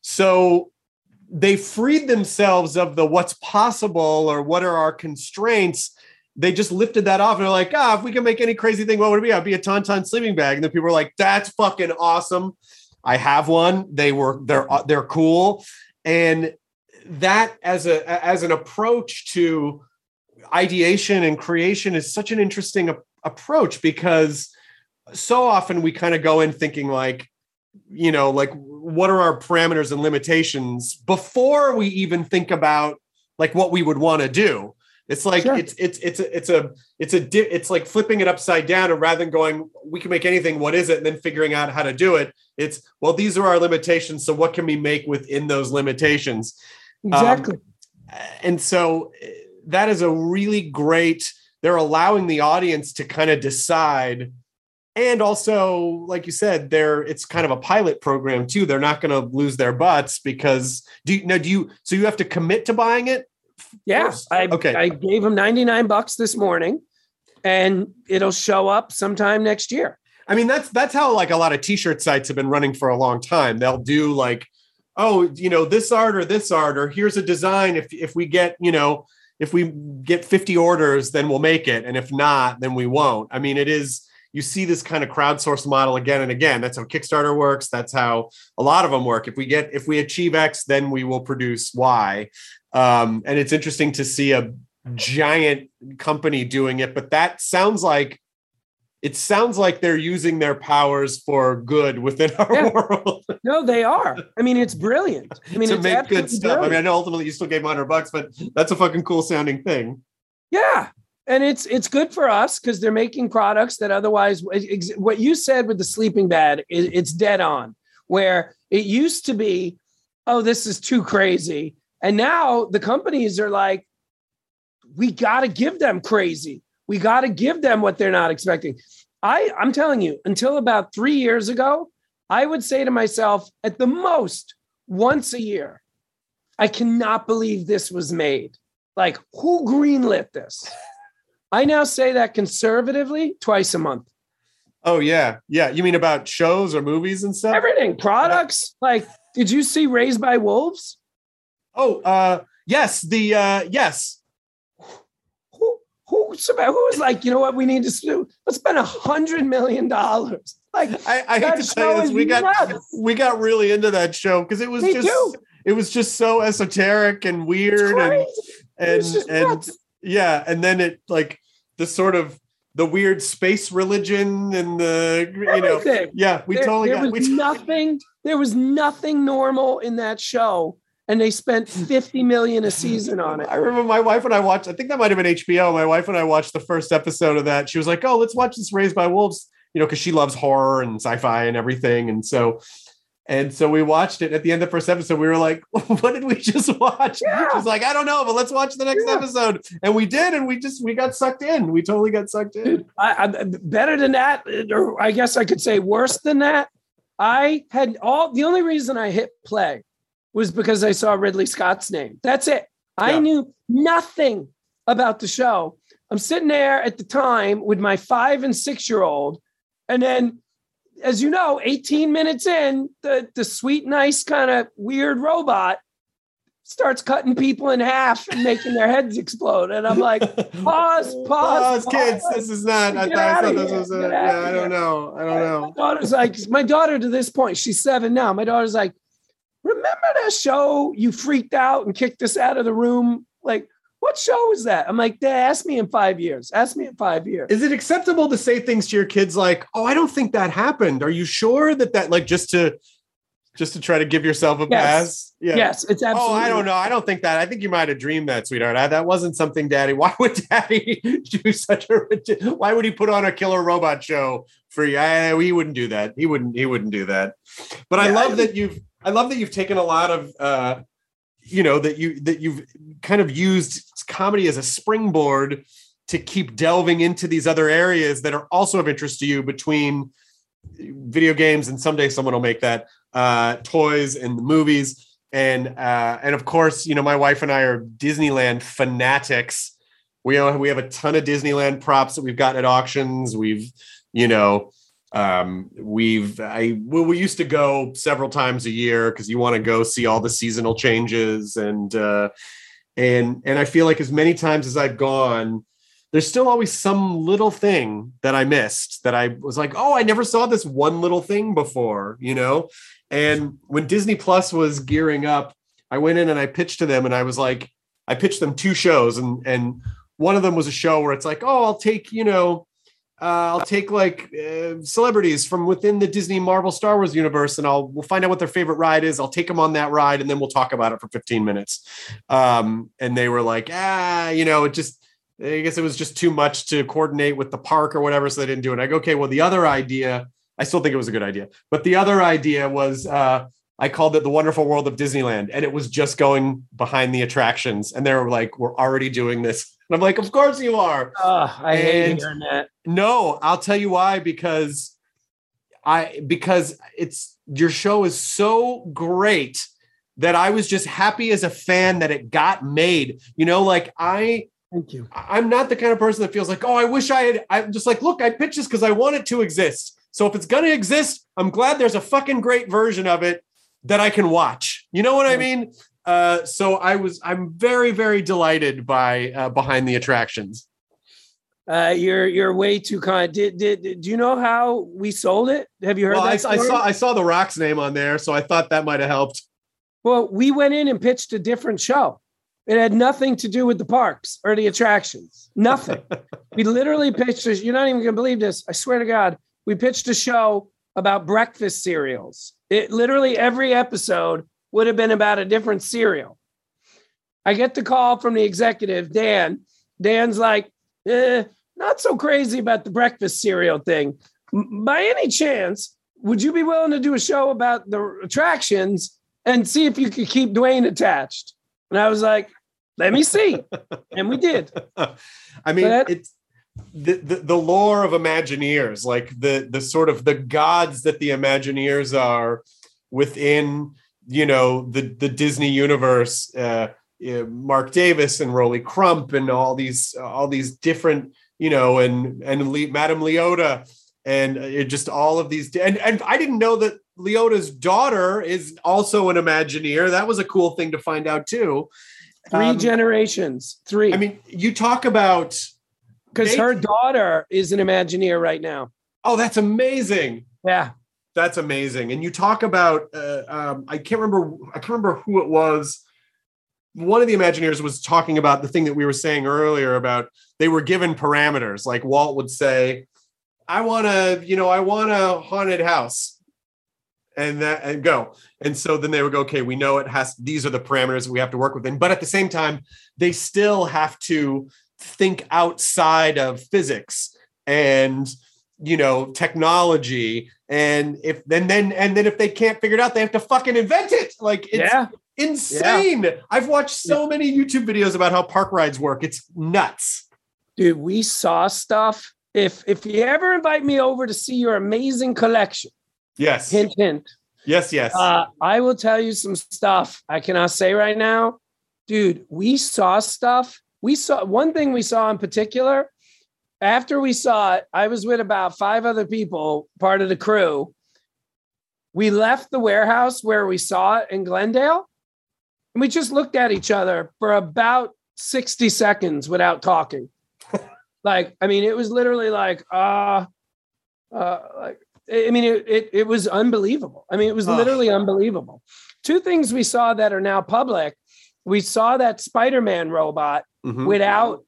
so they freed themselves of the what's possible or what are our constraints. They just lifted that off and they're like, ah, if we can make any crazy thing, what would it be? I'd be a tauntaun sleeping bag. And then people were like, that's fucking awesome. I have one. They were they're uh, they're cool. And that as a as an approach to ideation and creation is such an interesting a- approach because so often we kind of go in thinking like you know like what are our parameters and limitations before we even think about like what we would want to do? It's like sure. it's it's it's a it's a it's a di- it's like flipping it upside down and rather than going we can make anything what is it? and then figuring out how to do it it's well these are our limitations so what can we make within those limitations? Exactly. um, and so eh, that is a really great they're allowing the audience to kind of decide and also like you said they're it's kind of a pilot program too. They're not going to lose their butts because do you know do you so you have to commit to buying it? Yeah i okay. I gave them 99 bucks this morning and it'll show up sometime next year. I mean that's that's how like a lot of t-shirt sites have been running for a long time. They'll do like oh you know this art or this art or here's a design. If if we get you know if we get 50 orders then we'll make it. And if not then we won't. I mean it is you see this kind of crowdsourced model again and again. That's how Kickstarter works. That's how a lot of them work. If we get if we achieve X, then we will produce Y. Um, and it's interesting to see a giant company doing it, but that sounds like it sounds like they're using their powers for good within our yeah. world. no, they are. I mean, it's brilliant. I mean, to make good stuff. Brilliant. I mean, I know ultimately you still gave 100 bucks, but that's a fucking cool sounding thing. Yeah, and it's it's good for us because they're making products that otherwise what you said with the sleeping bag it's dead on where it used to be oh this is too crazy. And now the companies are like we got to give them crazy. We got to give them what they're not expecting. I i'm telling you until about 3 years ago i would say to myself at the most once a year i cannot believe this was made. Like who greenlit this I now say that conservatively twice a month. Oh yeah, yeah. You mean about shows or movies and stuff? Everything, products. Yeah. Like, did you see Raised by Wolves? Oh, uh, yes. The uh, yes. Who who who was like, you know what? We need to do. Let's spend a hundred million dollars. Like, I, I hate to tell you this, we got nuts. we got really into that show because it was Me just too. it was just so esoteric and weird and and and nuts yeah and then it like the sort of the weird space religion and the you Everything. know yeah we there, totally there got, was nothing there was nothing normal in that show and they spent 50 million a season on it i remember my wife and i watched i think that might have been hbo my wife and i watched the first episode of that she was like oh let's watch this raised by wolves you know because she loves horror and sci-fi and everything and so and so we watched it at the end of the first episode. We were like, what did we just watch? Yeah. She's like, I don't know, but let's watch the next yeah. episode. And we did, and we just we got sucked in. We totally got sucked in. I, I, better than that, or I guess I could say worse than that. I had all the only reason I hit play was because I saw Ridley Scott's name. That's it. Yeah. I knew nothing about the show. I'm sitting there at the time with my five and six year old, and then as you know, 18 minutes in, the, the sweet, nice, kind of weird robot starts cutting people in half and making their heads explode. And I'm like, pause, pause, pause, kids. This is not. I thought, I thought this was. A, yeah, I don't know. I don't know. My daughter's like, my daughter to this point, she's seven now. My daughter's like, remember that show you freaked out and kicked us out of the room? Like, what show is that? I'm like, Dad, ask me in five years. Ask me in five years. Is it acceptable to say things to your kids like, "Oh, I don't think that happened"? Are you sure that that like just to just to try to give yourself a yes. pass? Yeah. Yes, it's absolutely. Oh, I don't know. I don't think that. I think you might have dreamed that, sweetheart. I, that wasn't something, Daddy. Why would Daddy do such a? Why would he put on a killer robot show for you? I, he wouldn't do that. He wouldn't. He wouldn't do that. But yeah, I love I, that you've. I love that you've taken a lot of. uh you know that you that you've kind of used comedy as a springboard to keep delving into these other areas that are also of interest to you between video games and someday someone will make that uh, toys and the movies and uh, and of course you know my wife and I are Disneyland fanatics. We we have a ton of Disneyland props that we've gotten at auctions. We've you know um we've i well, we used to go several times a year because you want to go see all the seasonal changes and uh and and i feel like as many times as i've gone there's still always some little thing that i missed that i was like oh i never saw this one little thing before you know? And when disney plus was gearing up i went in and i pitched to them and i was like i pitched them two shows and and one of them was a show where it's like oh i'll take you know uh, I'll take like uh, celebrities from within the Disney Marvel Star Wars universe, and I'll we'll find out what their favorite ride is. I'll take them on that ride, and then we'll talk about it for 15 minutes. Um, and they were like, ah, you know, it just I guess it was just too much to coordinate with the park or whatever, so they didn't do it. I go, okay, well, the other idea, I still think it was a good idea, but the other idea was uh, I called it the Wonderful World of Disneyland, and it was just going behind the attractions, and they were like, we're already doing this and I'm like, of course you are. Oh, I hate hearing that. No, I'll tell you why. Because I because it's your show is so great that I was just happy as a fan that it got made. You know, like I Thank you. I'm not the kind of person that feels like, oh, I wish I had. I'm just like, look, I pitched this because I want it to exist. So if it's gonna exist, I'm glad there's a fucking great version of it that I can watch. You know what I mean? Uh, so I was I'm very very delighted by uh, behind the attractions. Uh, you're you're way too kind. Did, did did you know how we sold it? Have you heard well, that? I, I, saw I saw the Rock's name on there, so I thought that might have helped. Well, we went in and pitched a different show. It had nothing to do with the parks or the attractions. Nothing. we literally pitched. A, you're not even gonna believe this. I swear to God, we pitched a show about breakfast cereals. It literally every episode would have been about a different cereal. I get the call from the executive, Dan. Dan's like, eh, not so crazy about the breakfast cereal thing. By any chance, would you be willing to do a show about the attractions and see if you could keep Dwayne attached? And I was like, let me see. and we did. I mean, that, it's the, the, the lore of Imagineers, like the the sort of the gods that the Imagineers are within you know the the Disney universe, uh, Marc Davis and Rolly Crump and all these all these different you know and and Le- Madame Leota and it just all of these and and I didn't know that Leota's daughter is also an Imagineer. That was a cool thing to find out too. Three um, generations. Three. I mean, you talk about because her daughter is an Imagineer right now. Oh, that's amazing. Yeah that's amazing. And you talk about uh, um, I can't remember I can't remember who it was. One of the Imagineers was talking about the thing that we were saying earlier about they were given parameters. Like Walt would say, "I want to, you know, I want a haunted house," and that and go. And so then they would go, "Okay, we know it has. These are the parameters that we have to work within." But at the same time, they still have to think outside of physics and you know technology and if then then and then if they can't figure it out they have to fucking invent it like it's yeah. insane yeah. i've watched so many youtube videos about how park rides work it's nuts dude we saw stuff. If if you ever invite me over to see your amazing collection yes. hint hint. Yes yes. Uh, i will tell you some stuff i cannot say right now. Dude we saw stuff. We saw one thing we saw in particular after we saw it, I was with about five other people, part of the crew. We left the warehouse where we saw it in Glendale, and we just looked at each other for about 60 seconds without talking. Like, I mean, it was literally like, uh, uh, like, I mean, it, it, it was unbelievable. I mean, it was literally unbelievable. Two things we saw that are now public. We saw that Spider Man robot mm-hmm. without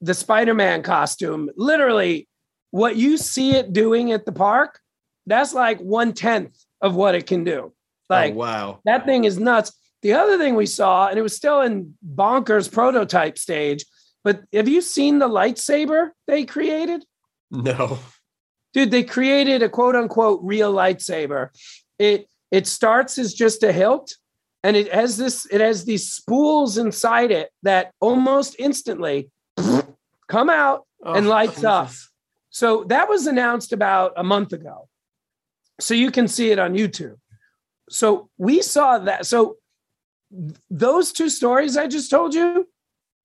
the Spider-Man costume, literally what you see it doing at the park, that's like one tenth of what it can do. Like, oh, wow, that thing is nuts. The other thing we saw, and it was still in bonkers prototype stage, but have you seen the lightsaber they created? No. Dude, they created a quote unquote real lightsaber. It it starts as just a hilt and it has this it has these spools inside it that almost instantly come out oh, and Oh, lights up. So that was announced about a month ago. So you can see it on YouTube. So we saw that. So those two stories I just told you,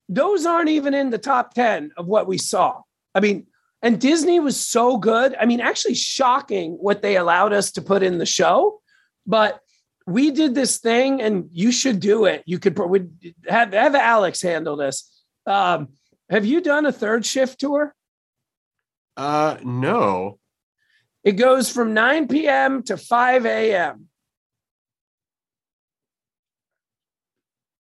those aren't even in the top 10 of what we saw. I mean, and Disney was so good. I mean, actually shocking what they allowed us to put in the show. But we did this thing and you should do it. You could would have, have Alex handle this. Um, have you done a third shift tour? Uh, no. It goes from 9 p.m. to 5 a.m.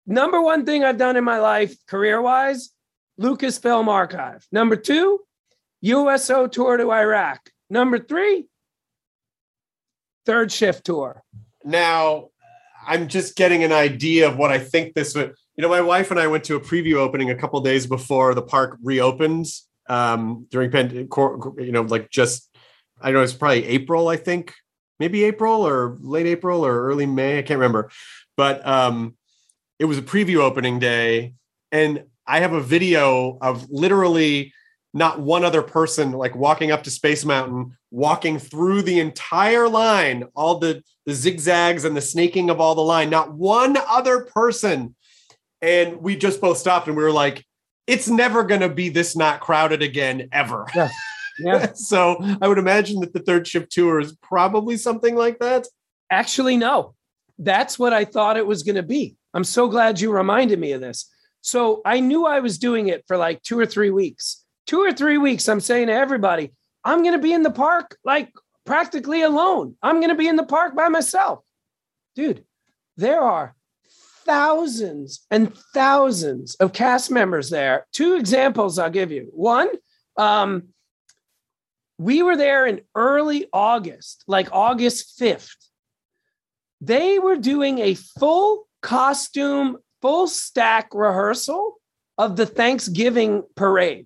Number one thing I've done in my life, career wise, Lucasfilm Archive. Number two, USO tour to Iraq. Number three, third shift tour. Now, I'm just getting an idea of what I think this would. You know, my wife and I went to a preview opening a couple days before the park reopens um, during, you know, like just, I don't know, it's probably April, I think, maybe April or late April or early May. I can't remember. But um, it was a preview opening day. And I have a video of literally not one other person like walking up to Space Mountain, walking through the entire line, all the, the zigzags and the snaking of all the line, not one other person. And we just both stopped and we were like, it's never going to be this not crowded again, ever. Yeah. Yeah. so I would imagine that the third shift tour is probably something like that. Actually, no. That's what I thought it was going to be. I'm so glad you reminded me of this. So I knew I was doing it for like two or three weeks. Two or three weeks, I'm saying to everybody, I'm going to be in the park like practically alone. I'm going to be in the park by myself. Dude, there are thousands and thousands of cast members there. Two examples I'll give you. One, um, we were there in early August, like August 5th. They were doing a full costume, full stack rehearsal of the Thanksgiving parade.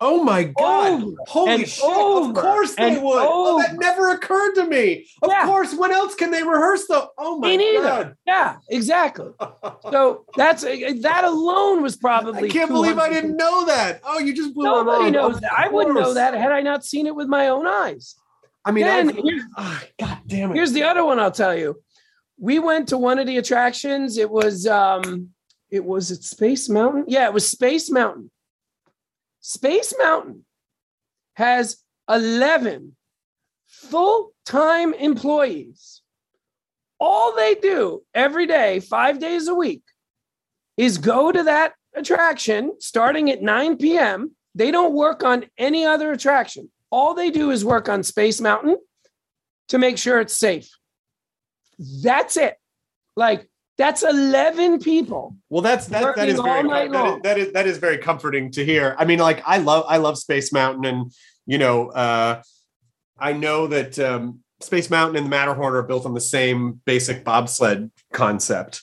Oh my God. Over Holy shit. Of course they would. Oh, that never occurred to me. Of Yeah. course. When else can they rehearse though? Oh my. God. Yeah, exactly. So that's that alone was probably. I can't believe I didn't know that. Oh, you just blew my Nobody mind. knows that. I wouldn't know that had I not seen it with my own eyes. I mean, Then Ah, God damn it. Here's the other one I'll tell you. We went to one of the attractions. It was um it was at Space Mountain. Yeah, it was Space Mountain. Space Mountain has 11 full-time employees. All they do every day, 5 days a week is go to that attraction starting at 9 p.m. They don't work on any other attraction. All they do is work on Space Mountain to make sure it's safe. That's it. Like that's 11 people. Well, that's that. That is very that is, that is that is very comforting to hear. I mean, like I love I love Space Mountain, and you know, uh, I know that um, Space Mountain and the Matterhorn are built on the same basic bobsled concept,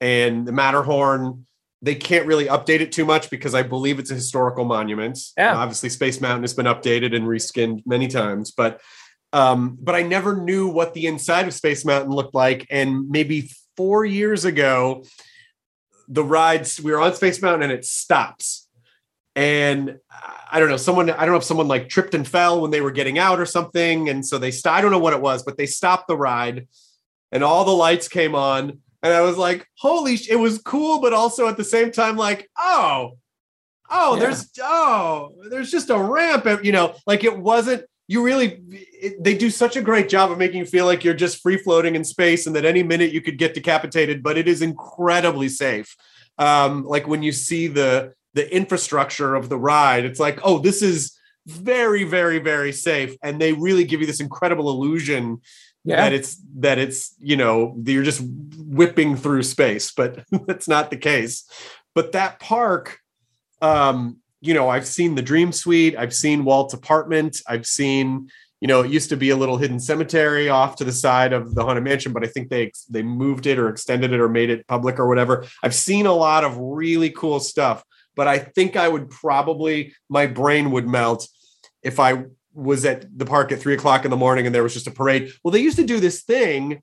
and the Matterhorn they can't really update it too much because I believe it's a historical monument. Yeah. obviously, Space Mountain has been updated and reskinned many times, but um, but I never knew what the inside of Space Mountain looked like. And maybe four years ago, the rides we were on Space Mountain and it stops. And I don't know, someone, I don't know if someone like tripped and fell when they were getting out or something. And so they stopped, I don't know what it was, but they stopped the ride and all the lights came on. And I was like, holy, sh-. it was cool, but also at the same time, like, oh, oh, Yeah. there's, oh, there's just a ramp. You know, like it wasn't, you really it, they do such a great job of making you feel like you're just free floating in space and that any minute you could get decapitated but it is incredibly safe. Um like when you see the the infrastructure of the ride it's like oh this is very very very safe. And they really give you this incredible illusion that it's that it's you know you're just whipping through space but that's not the case. But that park um you know i've seen the dream suite i've seen walt's apartment i've seen you know it used to be a little hidden cemetery off to the side of the haunted mansion but i think they they moved it or extended it or made it public or whatever. I've seen a lot of really cool stuff but i think i would probably my brain would melt if i was at the park at three o'clock in the morning and there was just a parade. Well they used to do this thing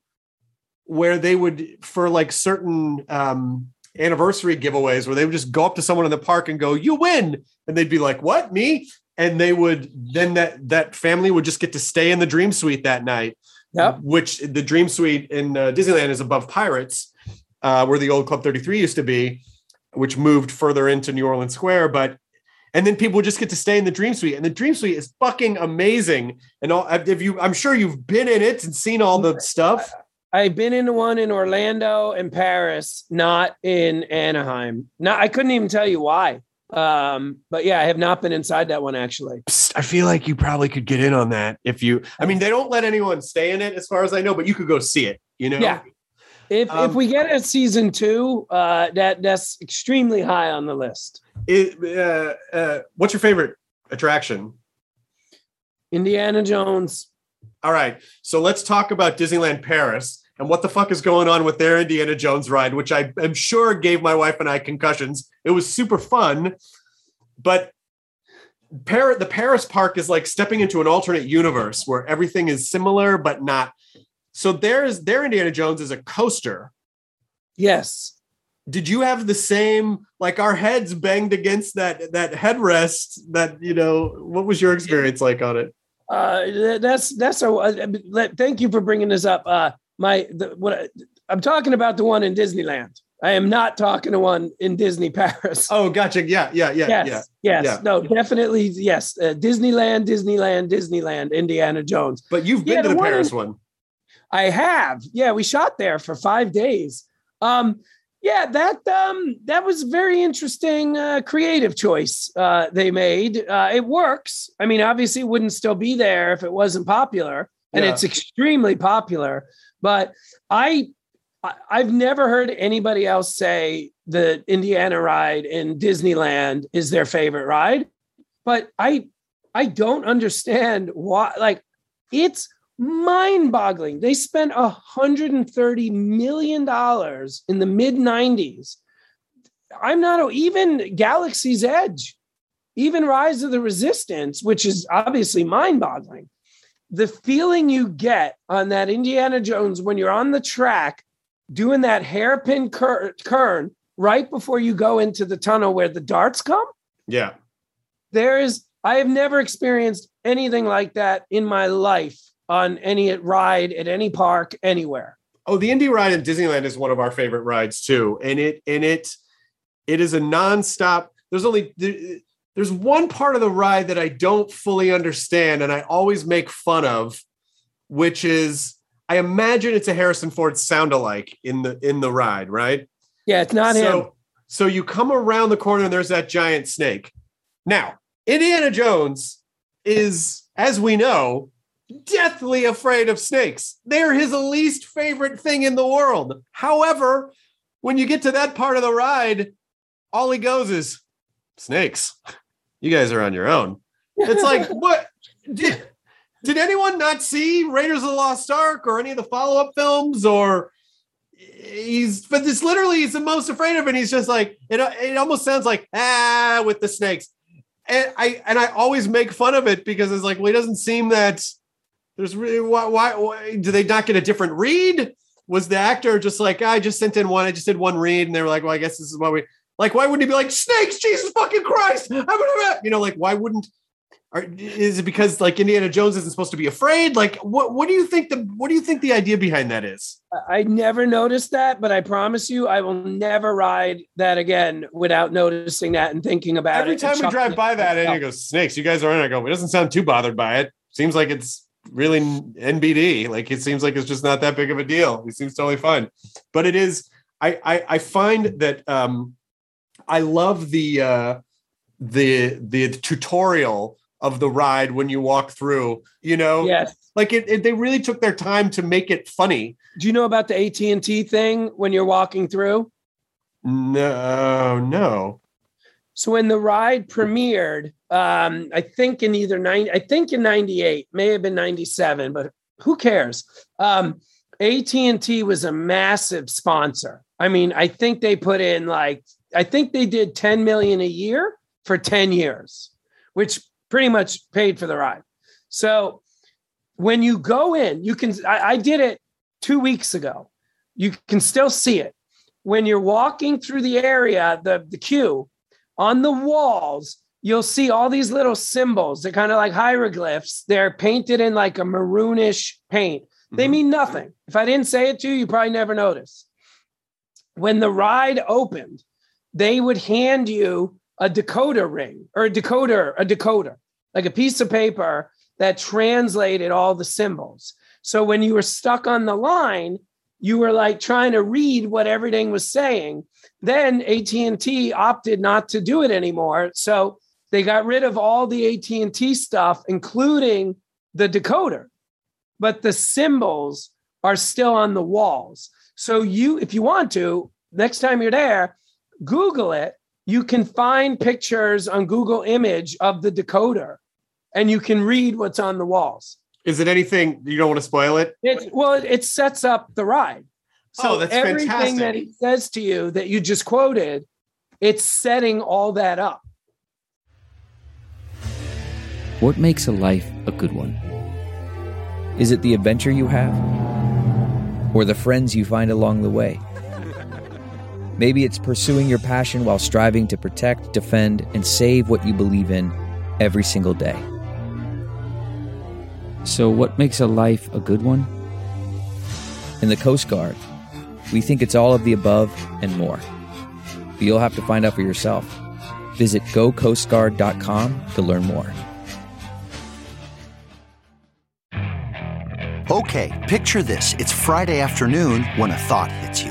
where they would for like certain um anniversary giveaways where they would just go up to someone in the park and go, "You win," and they'd be like, "What me?" And they would then that that family would just get to stay in the Dream Suite that night. Yep. Which the Dream Suite in uh, Disneyland is above Pirates, uh, where the old Club Thirty Three used to be, which moved further into New Orleans Square. But and then people would just get to stay in the Dream Suite, and the Dream Suite is fucking amazing. And all if you, I'm sure you've been in it and seen all the stuff. I've been in one in Orlando and Paris, not in Anaheim. No, I couldn't even tell you why. Um, but yeah, I have not been inside that one actually. Psst, I feel like you probably could get in on that if you. I mean, they don't let anyone stay in it, as far as I know, but you could go see it. You know. Yeah. If if Um, we get a season two, uh, that that's extremely high on the list. It, uh, uh, what's your favorite attraction? Indiana Jones. All right, so let's talk about Disneyland Paris and what the fuck is going on with their Indiana Jones ride, which I am sure gave my wife and I concussions. It was super fun, but Par- the Paris park is like stepping into an alternate universe where everything is similar but not. So there's their Indiana Jones is a coaster. Yes. Did you have the same like our heads banged against that that headrest that you know what was your experience like on it? Uh, that's that's a. Uh, thank you for bringing this up. Uh, my the, what I- I'm talking about the one in Disneyland. I am not talking to one in Disney Paris. Oh, gotcha. Yeah, yeah, yeah, yes, yeah. yes, yeah. no, definitely yes. Uh, Disneyland, Disneyland, Disneyland, Indiana Jones. But you've been Yeah, to the the one in- Paris one. I have. Yeah, we shot there for five days. Um, yeah, that um, that was a very interesting uh, creative choice uh, they made. Uh, it works. I mean, obviously, it wouldn't still be there if it wasn't popular, and Yeah. it's extremely popular. But I, I've never heard anybody else say the Indiana ride in Disneyland is their favorite ride. But I, I don't understand why. Like, it's mind-boggling. They spent a hundred and thirty million dollars in the mid '90s. I'm not even Galaxy's Edge, even Rise of the Resistance, which is obviously mind-boggling. The feeling you get on that Indiana Jones when you're on the track doing that hairpin cur- turn right before you go into the tunnel where the darts come Yeah. there is i have never experienced anything like that in my life on any ride at any park anywhere Oh, the Indy ride in Disneyland is one of our favorite rides too, and it and it it is a nonstop. There's only there's one part of the ride that I don't fully understand, and I always make fun of, which is I imagine it's a Harrison Ford sound alike in the in the ride, right? yeah it's not so, him So you come around the corner and there's that giant snake. Now, Indiana Jones is, as we know, deathly afraid of snakes. They're his least favorite thing in the world. However, when you get to that part of the ride, all he goes is snakes. You guys are on your own. It's like, what? Did, did anyone not see Raiders of the Lost Ark or any of the follow up films or? he's but this literally he's the most afraid of it. He's just like it. It almost sounds like ah with the snakes, and I and I always make fun of it because it's like well he doesn't seem that there's really why why, why do they not get a different read? Was the actor just like I just sent in one? I just did one read, and they were like, well I guess this is what we like. Why wouldn't he be like snakes? Jesus fucking Christ! You know, like why wouldn't? Are, is it because like Indiana Jones isn't supposed to be afraid? Like what? What do you think the What do you think the idea behind that is? I never noticed that, but I promise you, I will never ride that again without noticing that and thinking about Every it. Every time we drive by that, and he goes, "Snakes, you guys are in." I go, "It doesn't sound too bothered by it. Seems like it's really NBD. Like it seems like it's just not that big of a deal. It seems totally fine." But it is. I I, I find that um, I love the uh, the the tutorial of the ride when you walk through. You know, Yes. like it, it. They really took their time to make it funny. Do you know about the AT and T thing when you're walking through? No, no. So when the ride premiered, um, I think in either nine, I think in '98, may have been '97, but who cares? Um, AT and T was a massive sponsor. I mean, I think they put in like, I think they did 10 million a year for 10 years, which pretty much paid for the ride. So when you go in, you can. I, I did it two weeks ago. you can still see it. When you're walking through the area, the, the queue, on the walls, you'll see all these little symbols. They're kind of like hieroglyphs. They're painted in like a maroonish paint. They Mhm. mean nothing. If I didn't say it to you, you probably never noticed. When the ride opened, they would hand you a decoder ring or a decoder, a decoder, like a piece of paper that translated all the symbols. So when you were stuck on the line, you were like trying to read what everything was saying. Then AT&T opted not to do it anymore. So they got rid of all the AT&T stuff including the decoder. But the symbols are still on the walls. So you if you want to, next time you're there, Google it. You can find pictures on Google Image of the decoder and you can read what's on the walls. Is it anything you don't want to spoil it? It, well, it, it sets up the ride. Oh, so Oh, that's everything fantastic. that he says to you that you just quoted, it's setting all that up. What makes a life a good one? Is it the adventure you have? Or the friends you find along the way? Maybe it's pursuing your passion while striving to protect, defend, and save what you believe in every single day. So, what makes a life a good one? In the Coast Guard, we think it's all of the above and more. But you'll have to find out for yourself. Visit gocoastguard.com to learn more. Okay, picture this. It's Friday afternoon when a thought hits you.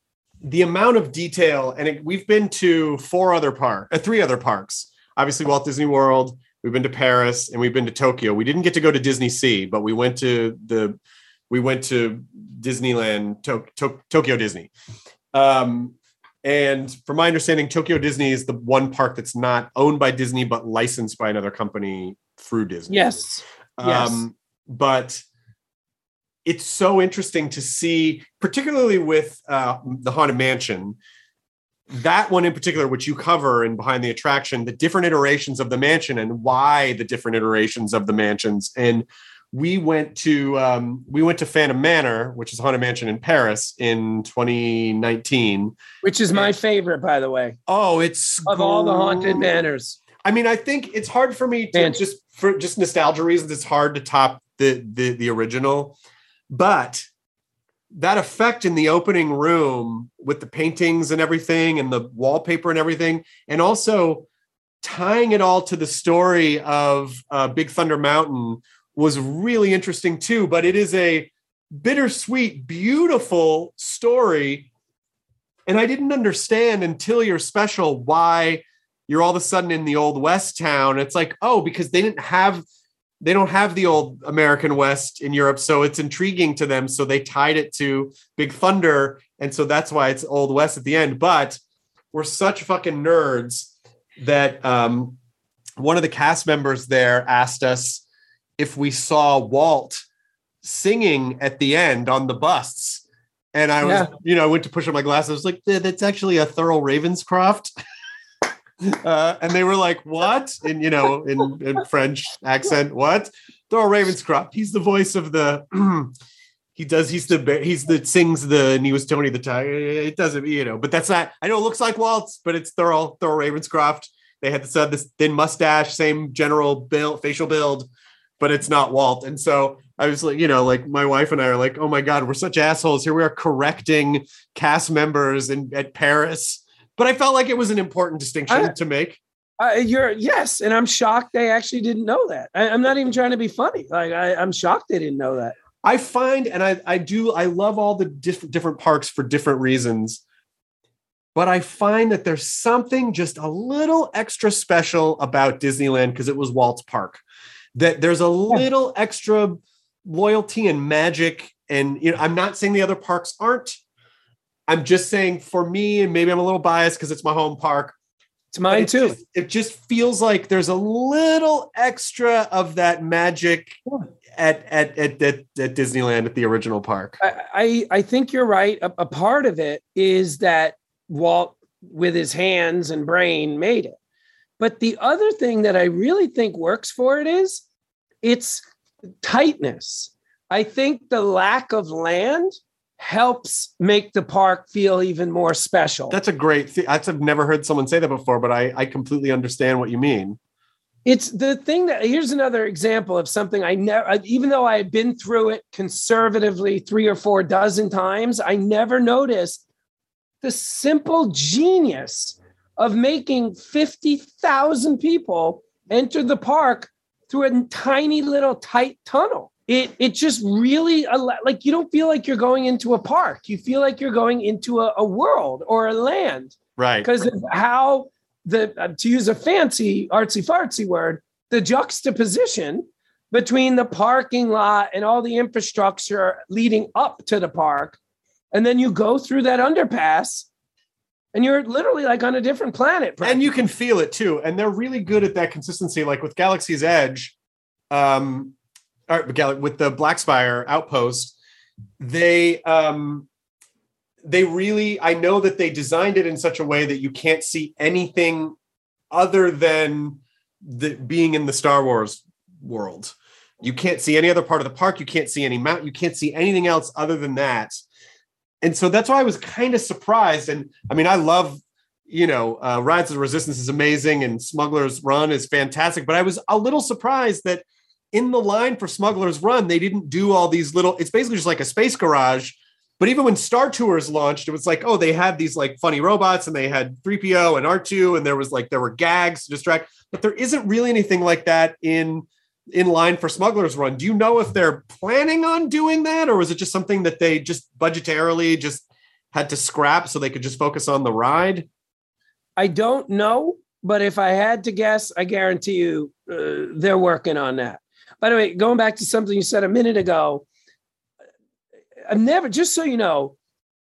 the amount of detail, and it, we've been to four other park, uh, three other parks. Obviously, Walt Disney World. We've been to Paris, and we've been to Tokyo. We didn't get to go to Disney Sea, but we went to the we went to Disneyland, to, to, Tokyo Disney. Um, and from my understanding, Tokyo Disney is the one park that's not owned by Disney but licensed by another company through Disney. Yes. Yes. Um, but it's so interesting to see, particularly with uh, the Haunted Mansion, that one in particular, which you cover in Behind the Attraction, the different iterations of the mansion and why the different iterations of the mansions. And we went to um, we went to Phantom Manor, which is a haunted mansion in Paris in 2019. Which is my favorite, by the way. Oh, it's of all the haunted manors. I mean, I think it's hard for me to Man. just for just nostalgia reasons. It's hard to top the the the original, but that effect in the opening room with the paintings and everything, and the wallpaper and everything, and also tying it all to the story of uh, Big Thunder Mountain was really interesting too. But it is a bittersweet, beautiful story, and I didn't understand until your special why you're all of a sudden in the old west town it's like oh because they didn't have they don't have the old american west in europe so it's intriguing to them so they tied it to big thunder and so that's why it's old west at the end. But we're such fucking nerds that um, one of the cast members there asked us if we saw walt singing at the end on the busts. And i was Yeah. you know i went to push up my glasses. I was like that's actually a Thurl Ravenscroft uh, and they were like, "What?" In you know, in, in French accent, "What?" Thurl Ravenscroft. He's the voice of the. he does. He's the. He's the sings the. And he was Tony the Tiger. It doesn't, you know. But that's not. I know it looks like Waltz, but it's Thurl. Thurl Ravenscroft. They had this, uh, this thin mustache, same general build, facial build, but it's not Walt. And so I was like, you know, like my wife and I are like, oh my god, we're such assholes. Here we are correcting cast members in at Paris. But I felt like it was an important distinction I- to make. Uh, you're yes, and I'm shocked they actually didn't know that. I, I'm not even trying to be funny. Like I, I'm shocked they didn't know that. I find, and I, I do, I love all the different different parks for different reasons. But I find that there's something just a little extra special about Disneyland because it was Walt's park. That there's a little extra loyalty and magic. And you know, I'm not saying the other parks aren't. I'm just saying for me, and maybe I'm a little biased because it's my home park. It's mine it too. Just, it just feels like there's a little extra of that magic at at at, at, at Disneyland at the original park. I I, I think you're right. A, a part of it is that Walt, with his hands and brain, made it. But the other thing that I really think works for it is its tightness. I think the lack of land helps make the park feel even more special. That's a great thing. I've never heard someone say that before, but I, I completely understand what you mean. It's the thing that here's another example of something I never, even though I had been through it conservatively three or four dozen times, I never noticed the simple genius of making 50,000 people enter the park through a tiny little tight tunnel. It, it just really like you don't feel like you're going into a park. You feel like you're going into a, a world or a land, right? Because of how the uh, to use a fancy artsy fartsy word, the juxtaposition between the parking lot and all the infrastructure leading up to the park, and then you go through that underpass and you're literally like on a different planet. And you can feel it too. And they're really good at that consistency. Like with Galaxy's Edge, um, or with the Black Spire outpost, they um, they really I know that they designed it in such a way that you can't see anything other than the being in the Star Wars world. You can't see any other part of the park. You can't see any mount. You can't see anything else other than that and so that's why I was kind of surprised. And I mean, I love, you know, uh, Rise of the Resistance is amazing and Smuggler's Run is fantastic. But I was a little surprised that in the line for Smuggler's Run, they didn't do all these little, it's basically just like a space garage. But even when Star Tours launched, it was like, oh, they had these like funny robots and they had 3PO and R2, and there was like, there were gags to distract. But there isn't really anything like that in in line for Smuggler's Run. Do you know if they're planning on doing that, or was it just something that they just budgetarily just had to scrap so they could just focus on the ride? I don't know, but if I had to guess, I guarantee you uh, they're working on that. By the way, going back to something you said a minute ago, I've never, just so you know,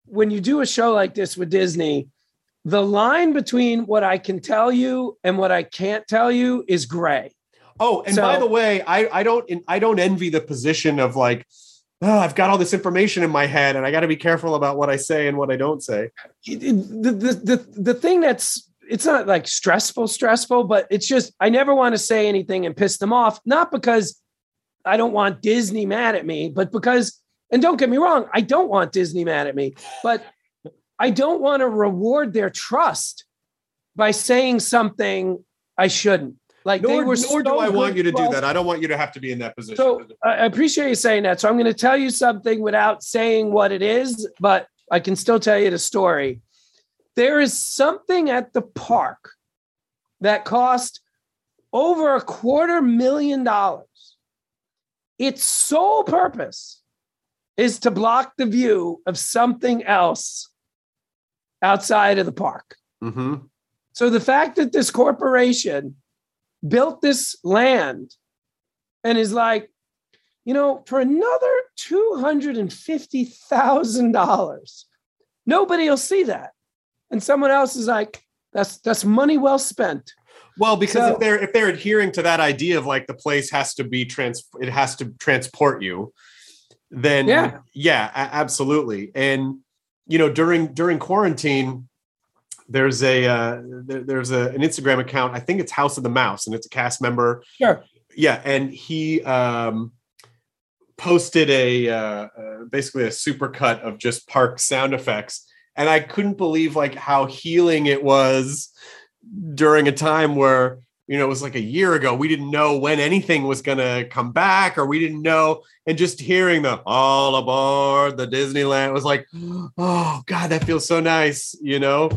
when you do a show like this with Disney, the line between what I can tell you and what I can't tell you is gray. Oh, and so, by the way, I I don't I don't envy the position of like, oh, I've got all this information in my head, and I got to be careful about what I say and what I don't say. The, the the the thing that's it's not like stressful, stressful, but it's just I never want to say anything and piss them off. Not because I don't want Disney mad at me, but because and don't get me wrong, I don't want Disney mad at me, but I don't want to reward their trust by saying something I shouldn't. Like nor, they were nor so do I want you to do that. I don't want you to have to be in that position. So I appreciate you saying that. So I'm going to tell you something without saying what it is, but I can still tell you the story. There is something at the park that cost over a quarter million dollars. Its sole purpose is to block the view of something else outside of the park. Mm-hmm. So the fact that this corporation built this land and is like, you know, for another $250,000, nobody will see that. And someone else is like, that's that's money well spent. Well, because so, if they're if they're adhering to that idea of like the place has to be trans it has to transport you, then yeah, yeah, absolutely. And you know, during during quarantine, there's a uh, there, there's a, an Instagram account. I think it's House of the Mouse, and it's a cast member. Sure. Yeah, and he um, posted a uh, uh, basically a supercut of just park sound effects, and I couldn't believe like how healing it was during a time where you know it was like a year ago we didn't know when anything was going to come back or we didn't know and just hearing the all aboard the disneyland was like oh god that feels so nice you know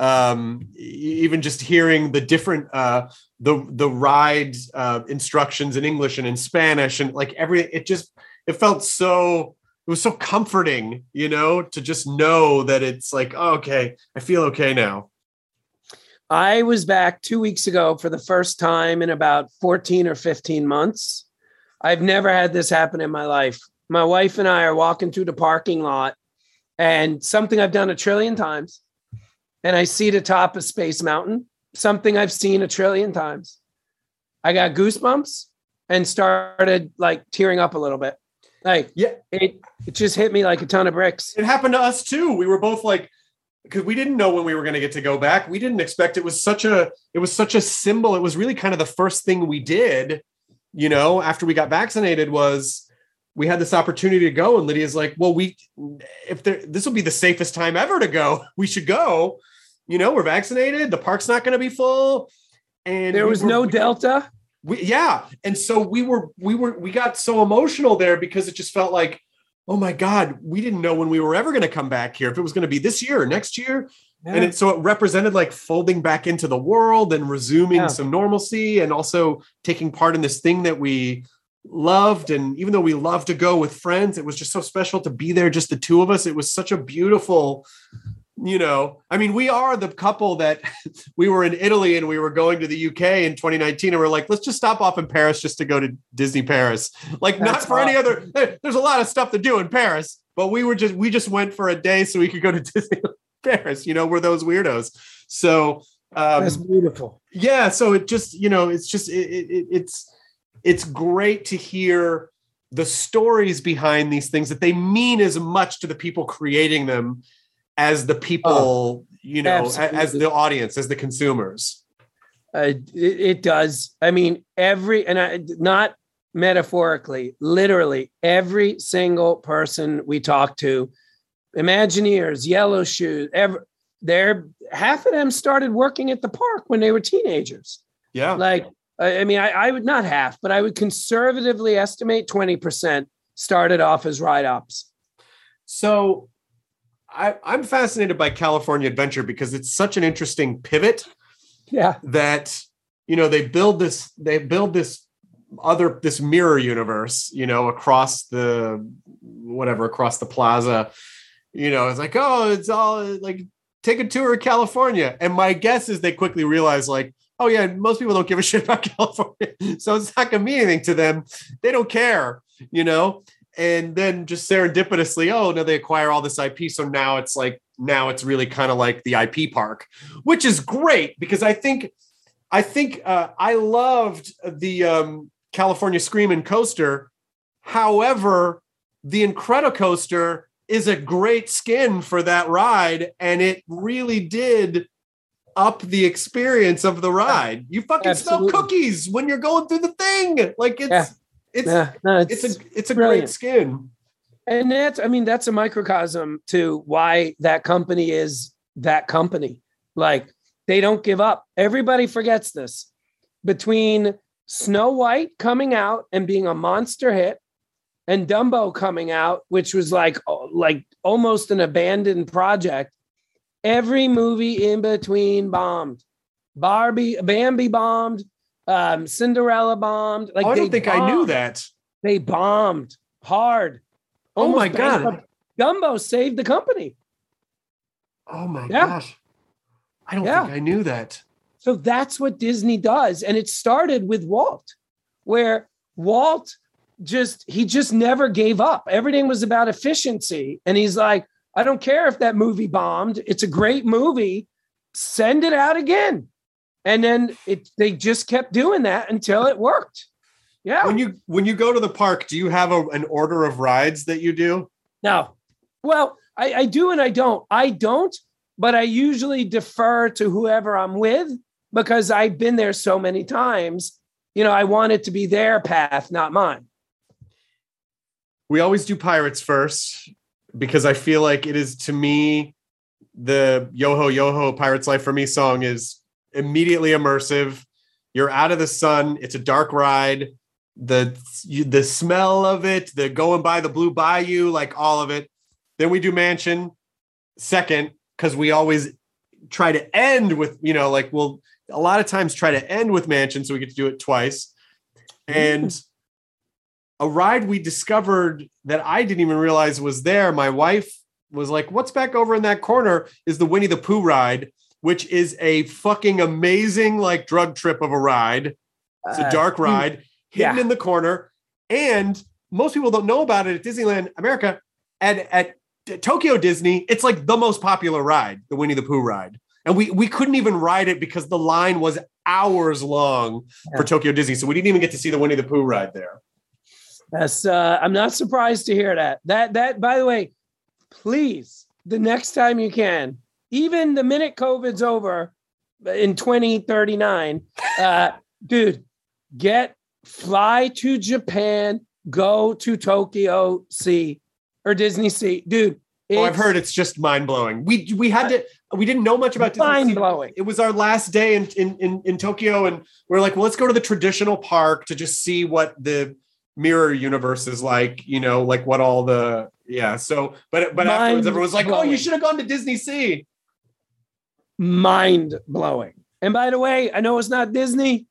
um, even just hearing the different uh, the the ride uh, instructions in English and in Spanish and like every it just it felt so it was so comforting, you know, to just know that it's like oh, okay, I feel okay now. I was back two weeks ago for the first time in about 14 or 15 months. I've never had this happen in my life. My wife and I are walking through the parking lot and something I've done a trillion times. And I see the top of Space Mountain, something I've seen a trillion times. I got goosebumps and started like tearing up a little bit. Like, yeah, it it just hit me like a ton of bricks. It happened to us too. We were both like, because we didn't know when we were going to get to go back. We didn't expect it was such a it was such a symbol. It was really kind of the first thing we did, you know, after we got vaccinated was we had this opportunity to go and Lydia's like, "Well, we if there this will be the safest time ever to go. We should go. You know, we're vaccinated. The park's not going to be full." And there was we were, no we, delta. We, yeah, and so we were we were we got so emotional there because it just felt like oh my God, we didn't know when we were ever going to come back here, if it was going to be this year or next year. Yeah. And it, so it represented like folding back into the world and resuming yeah. some normalcy and also taking part in this thing that we loved. And even though we love to go with friends, it was just so special to be there, just the two of us. It was such a beautiful you know, I mean, we are the couple that we were in Italy and we were going to the UK in 2019, and we're like, let's just stop off in Paris just to go to Disney Paris. Like, That's not for awesome. any other. There's a lot of stuff to do in Paris, but we were just we just went for a day so we could go to Disney Paris. You know, we're those weirdos. So um, that's beautiful. Yeah. So it just you know, it's just it, it, it's it's great to hear the stories behind these things that they mean as much to the people creating them as the people, oh, you know, absolutely. as the audience, as the consumers. Uh, it, it, does. I mean, every and I not metaphorically, literally, every single person we talk to, Imagineers, Yellow Shoes, ever they're half of them started working at the park when they were teenagers. Yeah, like I mean, I, I would not half, but I would conservatively estimate twenty percent started off as ride ops. So I, I'm fascinated by California Adventure because it's such an interesting pivot. Yeah. That, you know, they build this, they build this other this mirror universe, you know, across the whatever, across the plaza. You know, it's like, oh, it's all like take a tour of California. And my guess is they quickly realize, like, oh yeah, most people don't give a shit about California. So it's not gonna mean anything to them. They don't care, you know and then just serendipitously, oh no, they acquire all this IP. So now it's like now it's really kind of like the IP park, which is great because I think I think uh, I loved the um, California Screamin' Coaster. However, the Incredicoaster is a great skin for that ride, and it really did up the experience of the ride. You fucking Absolutely. smell cookies when you're going through the thing. Like it's yeah. It's yeah, no, it's, it's a it's a brilliant. great skin. And that's I mean that's a microcosm to why that company is that company. Like they don't give up. Everybody forgets this. Between Snow White coming out and being a monster hit and Dumbo coming out which was like like almost an abandoned project. Every movie in between bombed. Barbie Bambi bombed, um, Cinderella bombed. Like oh, I don't think bombed. I knew that. They bombed hard. oh my god! Dumbo saved the company. Oh my yeah. gosh! I don't yeah. think I knew that. So that's what Disney does, and it started with Walt, where Walt just he just never gave up. Everything was about efficiency, and he's like, I don't care if that movie bombed. It's a great movie. Send it out again and then it they just kept doing that until it worked. Yeah. When you when you go to the park, do you have a, an order of rides that you do? No. Well, I, I do and I don't. I don't, but I usually defer to whoever I'm with because I've been there so many times. You know, I want it to be their path, not mine. We always do pirates first because I feel like it is to me the Yo Ho Yo Ho Pirates Life for Me song is immediately immersive. You're out of the sun. It's a dark ride. The the smell of it, the going by the blue bayou, like all of it. Then we do mansion second because we always try to end with you know like we'll a lot of times try to end with mansion so we get to do it twice. And a ride we discovered that I didn't even realize was there. My wife was like, "What's back over in that corner?" Is the Winnie the Pooh ride which is a fucking amazing like drug trip of a ride. It's a uh, dark uh, ride hidden yeah. in the corner. And most people don't know about it at Disneyland America. And at D- Tokyo Disney, it's like the most popular ride, the Winnie the Pooh ride. And we we couldn't even ride it because the line was hours long for Tokyo Disney. So we didn't even get to see the Winnie the Pooh ride there. That's uh, I'm not surprised to hear that. That that by the way, please, the next time you can, even the minute COVID's over in 2039, uh, dude, get fly to Japan, go to Tokyo Sea or Disney Sea. Dude, Oh, I've heard it's just mind blowing. We we had to we didn't know much about Disney mind blowing. It was our last day in, in in in Tokyo, and we are like, well, let's go to the traditional park to just see what the mirror universe is like. You know, like what all the yeah. So, but but afterwards, everyone's like, oh, you should have gone to Disney Sea. Mind blowing. And by the way, I know it's not Disney.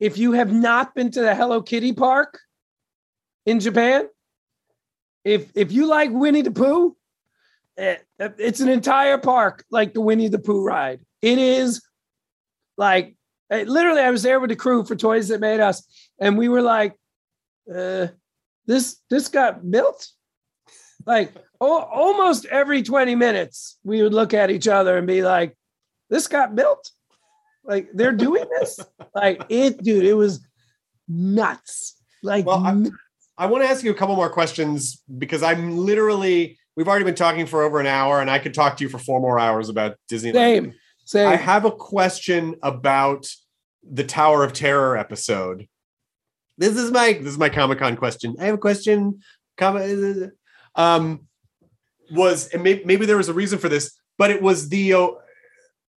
If you have not been to the Hello Kitty park in Japan, if if you like Winnie the Pooh, eh, it's an entire park like the Winnie the Pooh ride. It is like eh, literally, I was there with the crew for Toys That Made Us, and we were like, uh, "This this got built." Like oh, almost every twenty minutes, we would look at each other and be like, "This got built." Like they're doing this. like it, dude. It was nuts. Like Well, I- nuts. I want to ask you a couple more questions because I'm literally we've already been talking for over an hour, and I could talk to you for four more hours about Disneyland. same, same. I have a question about the Tower of Terror episode. This is my this is my Comic Con question. I have a question. Um, was and may- maybe there was a reason for this, but it was the o-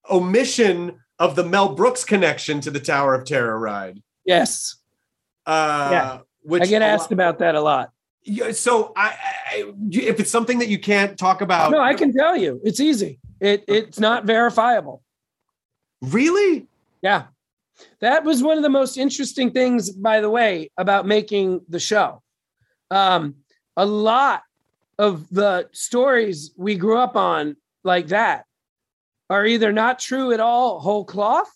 omission of the Mel Brooks connection to the Tower of Terror ride. yes, Uh, Yeah. which I get asked lot- about that a lot. Yeah, so I, I, if it's something that you can't talk about, No, I can tell you, it's easy. It it's not verifiable. really. Yeah. That was one of the most interesting things, by the way, about making the show. Um, a lot of the stories we grew up on like that are either not true at all, whole cloth,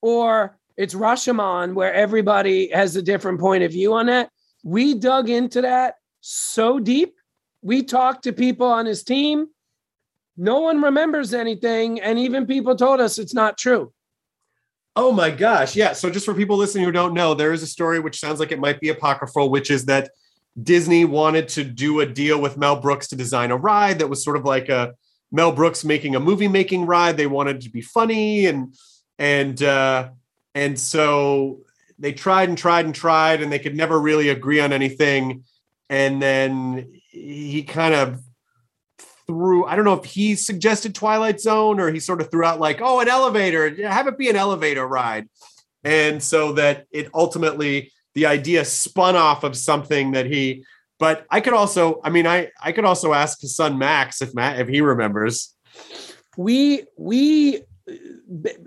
or it's Rashomon where everybody has a different point of view on that. We dug into that so deep. We talked to people on his team. No one remembers anything. And even people told us it's not true. Oh my gosh. Yeah. So, just for people listening who don't know, there is a story which sounds like it might be apocryphal, which is that Disney wanted to do a deal with Mel Brooks to design a ride that was sort of like a Mel Brooks making a movie making ride. They wanted to be funny and, and, uh, and so they tried and tried and tried and they could never really agree on anything. And then he kind of threw, I don't know if he suggested Twilight Zone or he sort of threw out like, oh, an elevator, have it be an elevator ride. And so that it ultimately, the idea spun off of something that he, but I could also, I mean, I, I could also ask his son Max if Matt, if he remembers. we we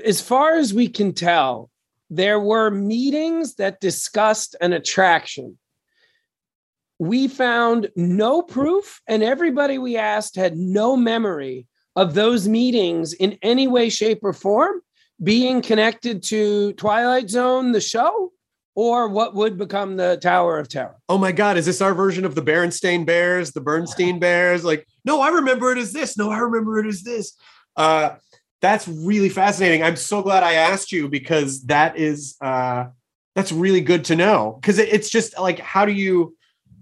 as far as we can tell there were meetings that discussed an attraction we found no proof and everybody we asked had no memory of those meetings in any way shape or form being connected to twilight zone the show or what would become the tower of terror Oh my God, is this our version of the Berenstain Bears, the Bernstein Bears? Like, no, I remember it as this. No, I remember it as this. Uh, that's really fascinating. I'm so glad I asked you because that is uh, that's really good to know. Because it, it's just like, how do you,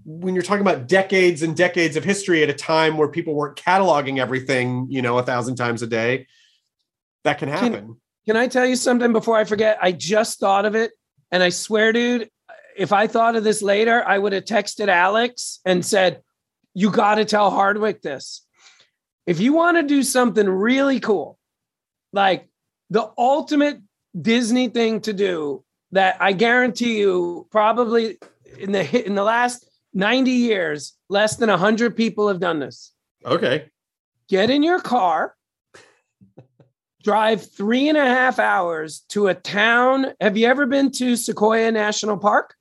when you're talking about decades and decades of history at a time where people weren't cataloging everything, you know, a thousand times a day, that can happen. Can I tell you something before I forget? I just thought of it. And I swear, dude, if I thought of this later, I would have texted Alex and said, You got to tell Hardwick this. If you want to do something really cool, like the ultimate Disney thing to do, that I guarantee you, probably in the in the last 90 years, less than 100 people have done this okay. get in your car, drive three and a half hours to a town. Have you ever been to Sequoia National Park?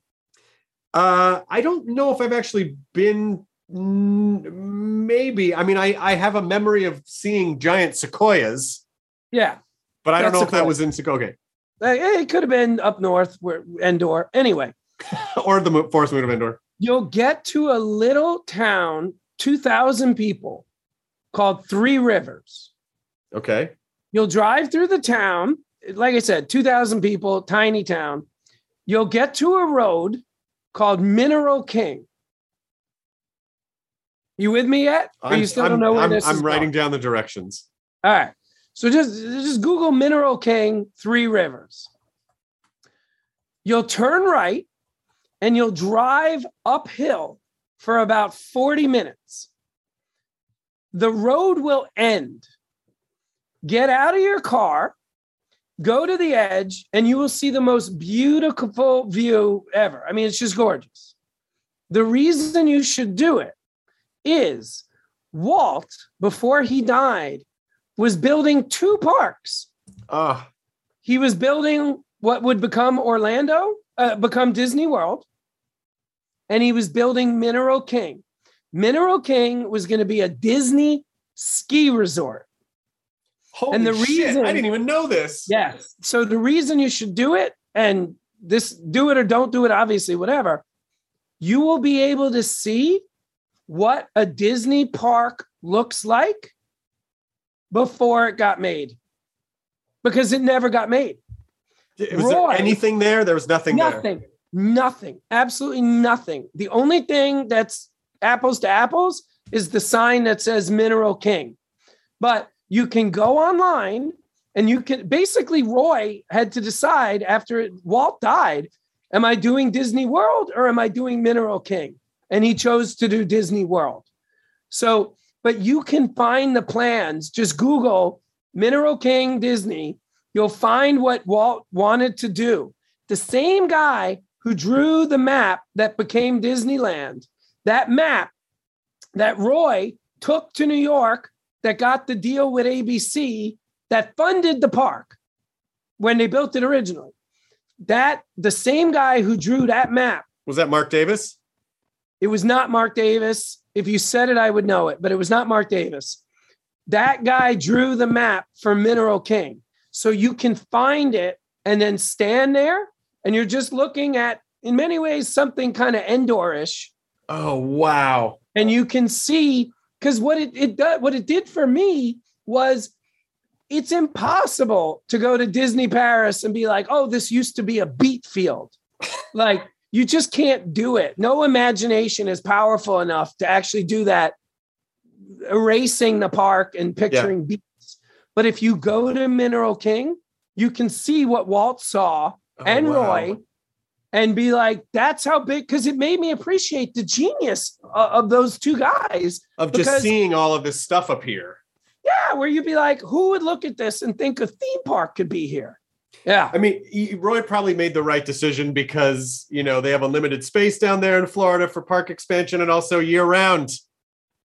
Uh, I don't know if I've actually been. Maybe. I mean, I I have a memory of seeing giant sequoias, Yeah. but I don't know if that was in Sequoia Uh, It could have been up north where Endor. Anyway, or the Forest Moon of Endor. you'll get to a little town 2,000 people called Three Rivers. Okay. You'll drive through the town. Like I said, 2,000 people, tiny town. You'll get to a road called Mineral King. You with me yet? Or you still I'm, don't know where I'm, this I'm is writing going? down the directions. All right. So just just Google Mineral King Three Rivers. You'll turn right and you'll drive uphill for about 40 minutes. The road will end. Get out of your car, go to the edge, and you will see the most beautiful view ever. I mean, it's just gorgeous. The reason you should do it is Walt, before he died, was building two parks. Ah, He was building what would become Orlando, uh, become Disney World, and he was building Mineral King. Mineral King was going to be a Disney ski resort. Holy And the shit, reason- I didn't even know this. Yes. So the reason you should do it, and this do it or don't do it, obviously, whatever, you will be able to see what a Disney park looks like before it got made. Because it never got made. Was Roy. there anything there? There was nothing, there. Nothing. Nothing. Absolutely nothing. The only thing that's apples to apples is the sign that says Mineral King. But you can go online and you can basically Roy had to decide after Walt died, am I doing Disney World or am I doing Mineral King? And he chose to do Disney World. So, but you can find the plans. Just Google Mineral King Disney. You'll find what Walt wanted to do. The same guy who drew the map that became Disneyland, that map that Roy took to New York that got the deal with ABC that funded the park when they built it originally. That the same guy who drew that map, Was that Marc Davis? it was not Marc Davis. If you said it, I would know it, but it was not Marc Davis. That guy drew the map for Mineral King. So you can find it and then stand there and you're just looking at, in many ways, something kind of Endorish Oh wow. and you can see because what it, it does what it did for me was it's impossible to go to Disney Paris and be like, oh, this used to be a beet field. like you just can't do it. No imagination is powerful enough to actually do that, erasing the park and picturing beets. But if you go to Mineral King, you can see what Walt saw Oh, and wow. Roy and be like, that's how big, because it made me appreciate the genius of, of those two guys. Of just seeing all of this stuff up here. Yeah, where you'd be like, who would look at this and think a theme park could be here? Yeah. I mean, Roy probably made the right decision because you know they have unlimited space down there in Florida for park expansion and also year round.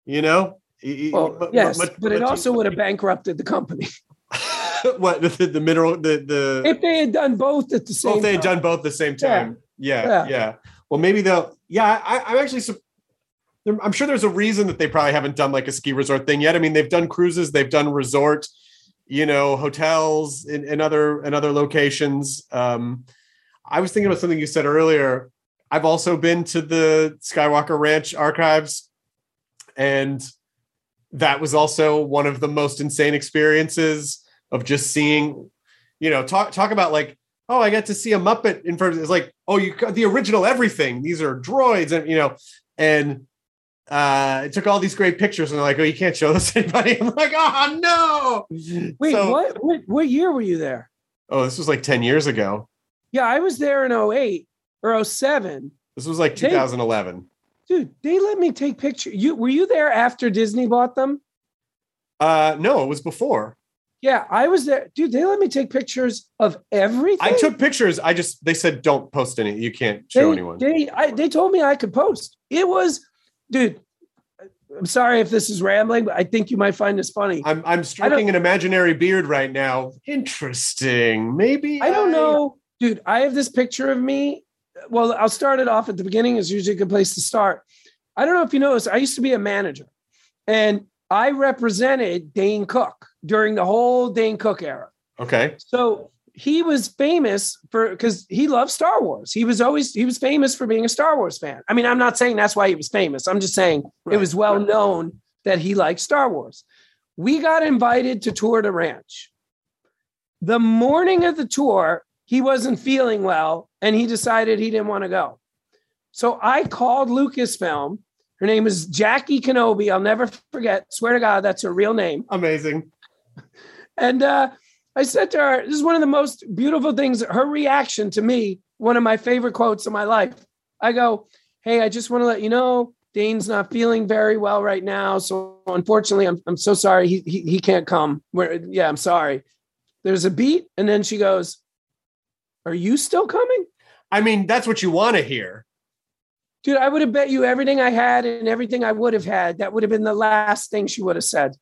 You know, Well, but- yes, but- but it also would have bankrupted the company what the, the mineral the the if they had done both at the same well, if they had time. done both at the same time. Yeah, Yeah. yeah. Well, maybe they'll. Yeah, I, I'm actually. I'm sure there's a reason that they probably haven't done like a ski resort thing yet. I mean, they've done cruises, they've done resort, you know, hotels in, in other in other locations. Um, I was thinking about something you said earlier. I've also been to the Skywalker Ranch archives, and that was also one of the most insane experiences of just seeing, you know, talk talk about like, oh, I got to see a Muppet in front of it's like, oh, you got the original everything. These are droids, and you know, and uh it took all these great pictures, and they're like, oh, you can't show this to anybody. I'm like, oh no. Wait, So- what, what what year were you there? Oh, this was like 10 years ago. Yeah, I was there in 08 or 07. This was like They- 2011. Dude, they let me take pictures. You were you there after Disney bought them? Uh no, it was before. Yeah, I was there. Dude, they let me take pictures of everything. I took pictures. I just they said don't post any. You can't show they, anyone. They I, they told me I could post. It was, dude. I'm sorry if this is rambling, but I think you might find this funny. I'm I'm stroking an imaginary beard right now. Interesting. Maybe I don't know, dude. I have this picture of me. Well, I'll start it off at the beginning. is usually a good place to start. I don't know if you noticed. I used to be a manager, and I represented Dane Cook during the whole Dane Cook era. Okay. So he was famous for because he loved Star Wars. He was always he was famous for being a Star Wars fan. I mean, I'm not saying that's why he was famous. I'm just saying Right, it was well known that he liked Star Wars. We got invited to tour the ranch. The morning of the tour, he wasn't feeling well and he decided he didn't want to go. So I called Lucasfilm. Her name is Jackie Kenobi. I'll never forget. Swear to God, that's her real name. Amazing. And uh, I said to her, This is one of the most beautiful things. Her reaction to me, one of my favorite quotes of my life. I go, Hey, I just want to let you know Dane's not feeling very well right now. So unfortunately, I'm, I'm so sorry. He, he, he can't come. Where, yeah, I'm sorry. There's a beat. And then she goes, Are you still coming? I mean, that's what you want to hear. Dude, I would have bet you everything I had and everything I would have had. That would have been the last thing she would have said.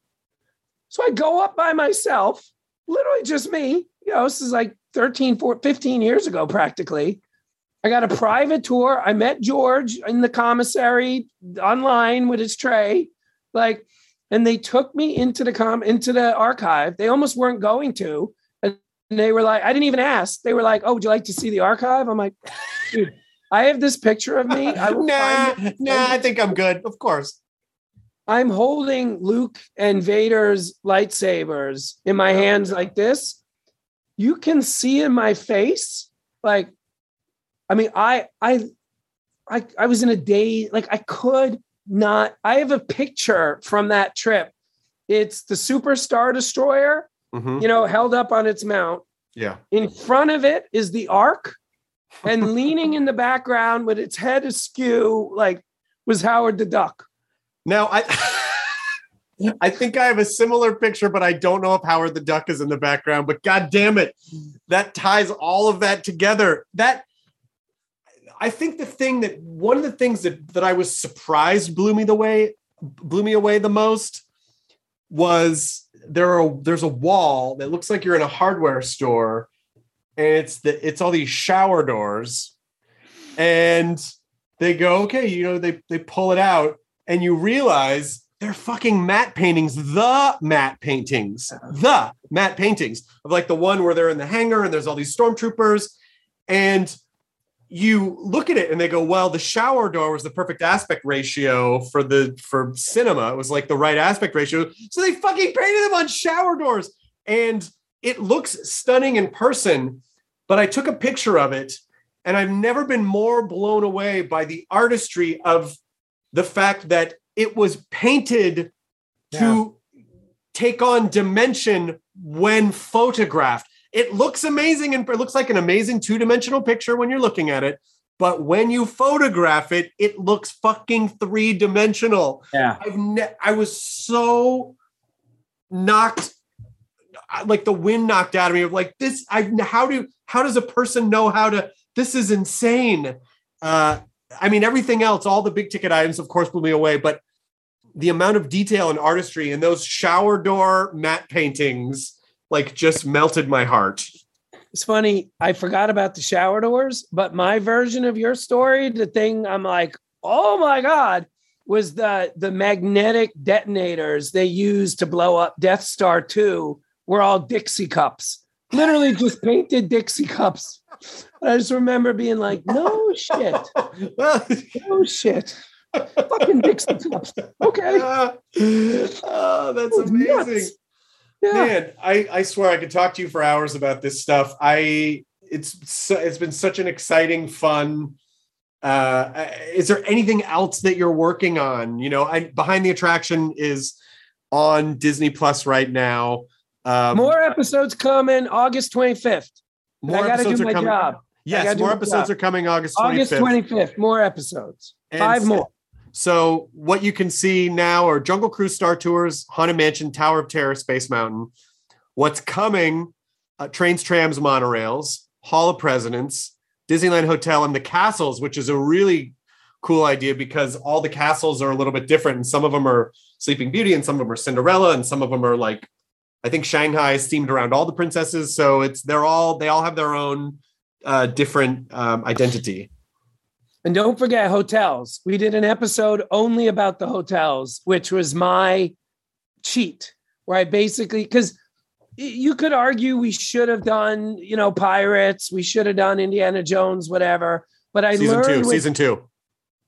So I go up by myself, literally just me. You know, this is like 13, 14, 15 years ago, practically. I got a private tour. I met George in the commissary online with his tray. Like, and they took me into the com into the archive. They almost weren't going to. And they were like, I didn't even ask. They were like, Oh, would you like to see the archive? I'm like, dude, I have this picture of me. I nah, nah, I think I'm good. Of course. I'm holding Luke and Vader's lightsabers in my hands like this. You can see in my face, like, I mean, I, I, I, I was in a day, like, I could not. I have a picture from that trip. It's the Super Star Destroyer, Mhm. you know, held up on its mount. Yeah. In front of it is the Ark, and leaning in the background with its head askew, like, was Howard the Duck. Now I I think I have a similar picture, but I don't know if Howard the Duck is in the background. But god damn it, that ties all of that together. That I think the thing that one of the things that that I was surprised blew me the way blew me away the most was there are there's a wall that looks like you're in a hardware store, and it's the it's all these shower doors, and they go okay, you know they they pull it out, and you realize they're fucking matte paintings, the matte paintings, the matte paintings of like the one where they're in the hangar and there's all these stormtroopers. And you look at it and they go, well, the shower door was the perfect aspect ratio for the for cinema. It was like the right aspect ratio. So they fucking painted them on shower doors. And it looks stunning in person, but I took a picture of it and I've never been more blown away by the artistry of the fact that it was painted to take on dimension when photographed. It looks amazing and it looks like an amazing two dimensional picture when you're looking at it. But when you photograph it, it looks fucking three dimensional. Yeah. I've ne- I was so knocked like the wind knocked out of me of like this I how do how does a person know how to this is insane. Uh I mean everything else all the big ticket items of course blew me away but the amount of detail and artistry in those shower door matte paintings like just melted my heart. It's funny. I forgot about the shower doors, but my version of your story, the thing I'm like, oh my God, was the the magnetic detonators they used to blow up Death Star 2 were all Dixie cups. Literally just painted Dixie cups. I just remember being like, no shit. No shit. Fucking Dixie cups. Okay. oh, that's amazing. Man, I, I swear I could talk to you for hours about this stuff. I it's it's been such an exciting, fun. Uh, is there anything else that you're working on? You know, I, behind the attraction is on Disney Plus right now. Um, More episodes coming August 25th. More I got to do my coming- job. Yes, more episodes are coming August 25th. August 25th. More episodes. And Five more. So what you can see now are Jungle Cruise Star Tours, Haunted Mansion, Tower of Terror, Space Mountain. What's coming? Uh, trains, trams, monorails, Hall of Presidents, Disneyland Hotel, and the castles, which is a really cool idea because all the castles are a little bit different, and some of them are Sleeping Beauty, and some of them are Cinderella, and some of them are like I think Shanghai is themed around all the princesses. So it's they're all they all have their own uh, different um, identity. And don't forget hotels. We did an episode only about the hotels, which was my cheat, where I basically because you could argue we should have done, you know, Pirates. We should have done Indiana Jones, whatever. But I season learned two, with- season two.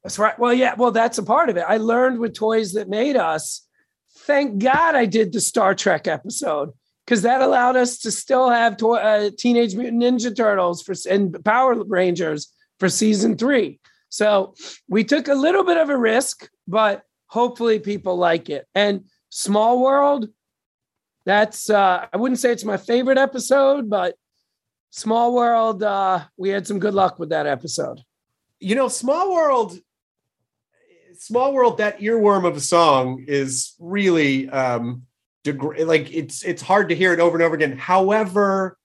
That's right. Well, yeah. Well, that's a part of it. I learned with toys that made us. Thank God I did the Star Trek episode because that allowed us to still have toy, uh, Teenage Mutant Ninja Turtles for and Power Rangers for season three. So we took a little bit of a risk, but hopefully people like it. And Small World, that's uh, I wouldn't say it's my favorite episode, but Small World, uh, we had some good luck with that episode. You know, Small World, Small World, that earworm of a song is really um deg- like it's it's hard to hear it over and over again. However,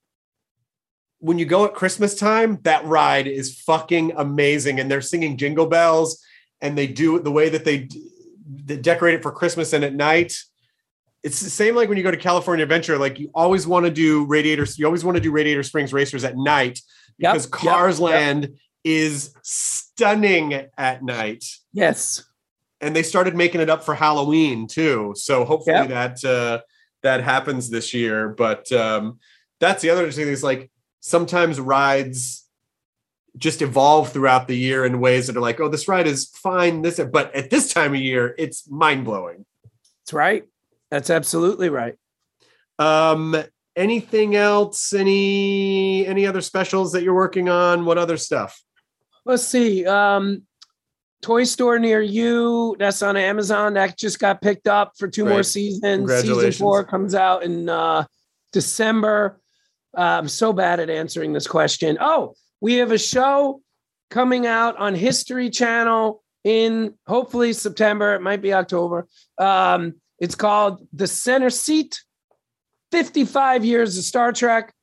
when you go at Christmas time, that ride is fucking amazing, and they're singing Jingle Bells, and they do it the way that they, they decorate it for Christmas and at night. It's the same like when you go to California Adventure. Like you always want to do Radiators. You always want to do Radiator Springs Racers at night because yep, Cars yep. Land is stunning at night. Yes. And they started making it up for Halloween too. So hopefully Yep. that uh, that happens this year. But um, that's the other thing is like sometimes rides just evolve throughout the year in ways that are like, oh, this ride is fine. This, but at this time of year, it's mind blowing. That's right. That's absolutely right. Um, anything else? Any any other specials that you're working on? What other stuff? Let's see. Um, Toy Store near you. That's on Amazon. That just got picked up for two more seasons. Season four comes out in uh, December. Uh, I'm so bad at answering this question. Oh, we have a show coming out on History Channel in hopefully September. It might be October. Um, it's called The Center Seat 55 Years of Star Trek.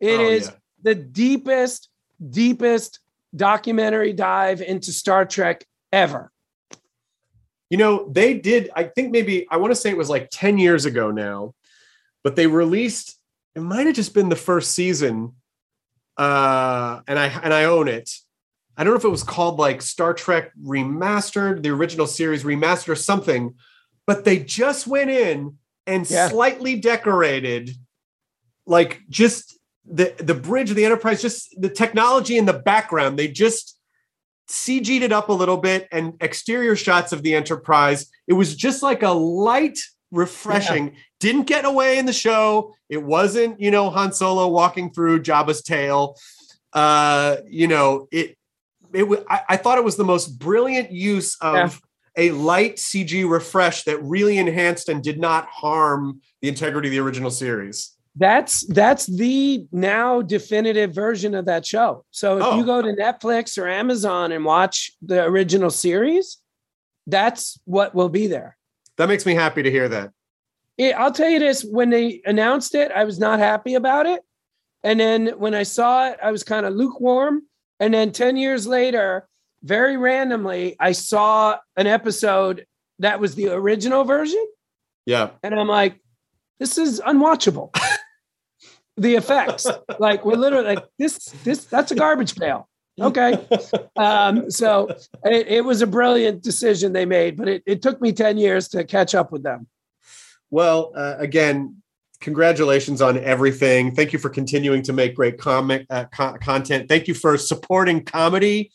It Oh, is yeah. the deepest, deepest documentary dive into Star Trek ever. You know, they did, I think maybe, I want to say it was like 10 years ago now, but they released, it might have just been the first season. Uh, and I and I own it. I don't know if it was called like Star Trek Remastered, the original series remastered or something, but they just went in and Yeah. slightly decorated like just the the bridge of the Enterprise, just the technology in the background. They just CG'd it up a little bit and exterior shots of the Enterprise. It was just like a light, refreshing. Didn't get away in the show. It wasn't, you know, Han Solo walking through Jabba's tail. Uh, you know, it. It. I, I thought it was the most brilliant use of Yeah. a light CG refresh that really enhanced and did not harm the integrity of the original series. That's that's the now definitive version of that show. So if Oh. you go to Netflix or Amazon and watch the original series, that's what will be there. That makes me happy to hear that. It, I'll tell you this: when they announced it, I was not happy about it, and then when I saw it, I was kind of lukewarm. And then ten years later, very randomly, I saw an episode that was the original version, Yeah. and I'm like, this is unwatchable. the effects, like we're literally like this, this that's a garbage pail. Okay. Um, so it, it was a brilliant decision they made, but it, it took me 10 years to catch up with them. Well, uh, again, congratulations on everything. Thank you for continuing to make great comic uh, co- content. Thank you for supporting comedy,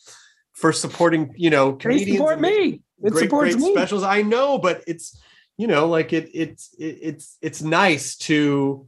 for supporting you know They comedians. support and me. It great, supports great me. specials. I know, but it's you know like it it's it, it's it's nice to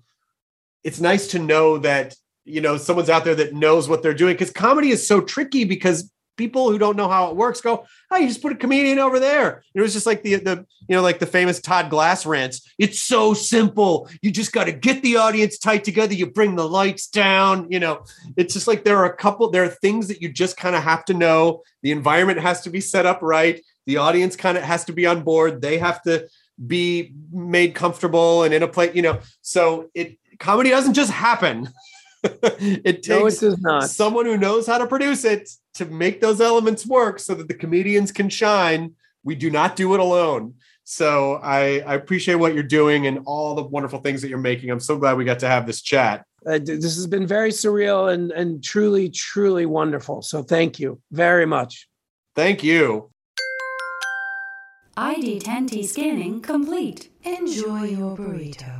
it's nice to know that you know someone's out there that knows what they're doing because comedy is so tricky because people who don't know how it works go oh you just put a comedian over there. It was just like the the you know like the famous todd glass rants it's so simple. You just got to get the audience tight together. You bring the lights down you know. It's just like there are a couple there are things that you just kind of have to know. The environment has to be set up right. The audience kind of has to be on board. They have to be made comfortable and in a place you know. So it comedy doesn't just happen it No, it takes not. someone who knows how to produce it to make those elements work so that the comedians can shine we do not do it alone so I, I appreciate what you're doing and all the wonderful things that you're making i'm so glad we got to have this chat Uh, this has been very surreal and, and truly, truly wonderful. So thank you very much. thank you ID10T scanning complete. Enjoy your burrito.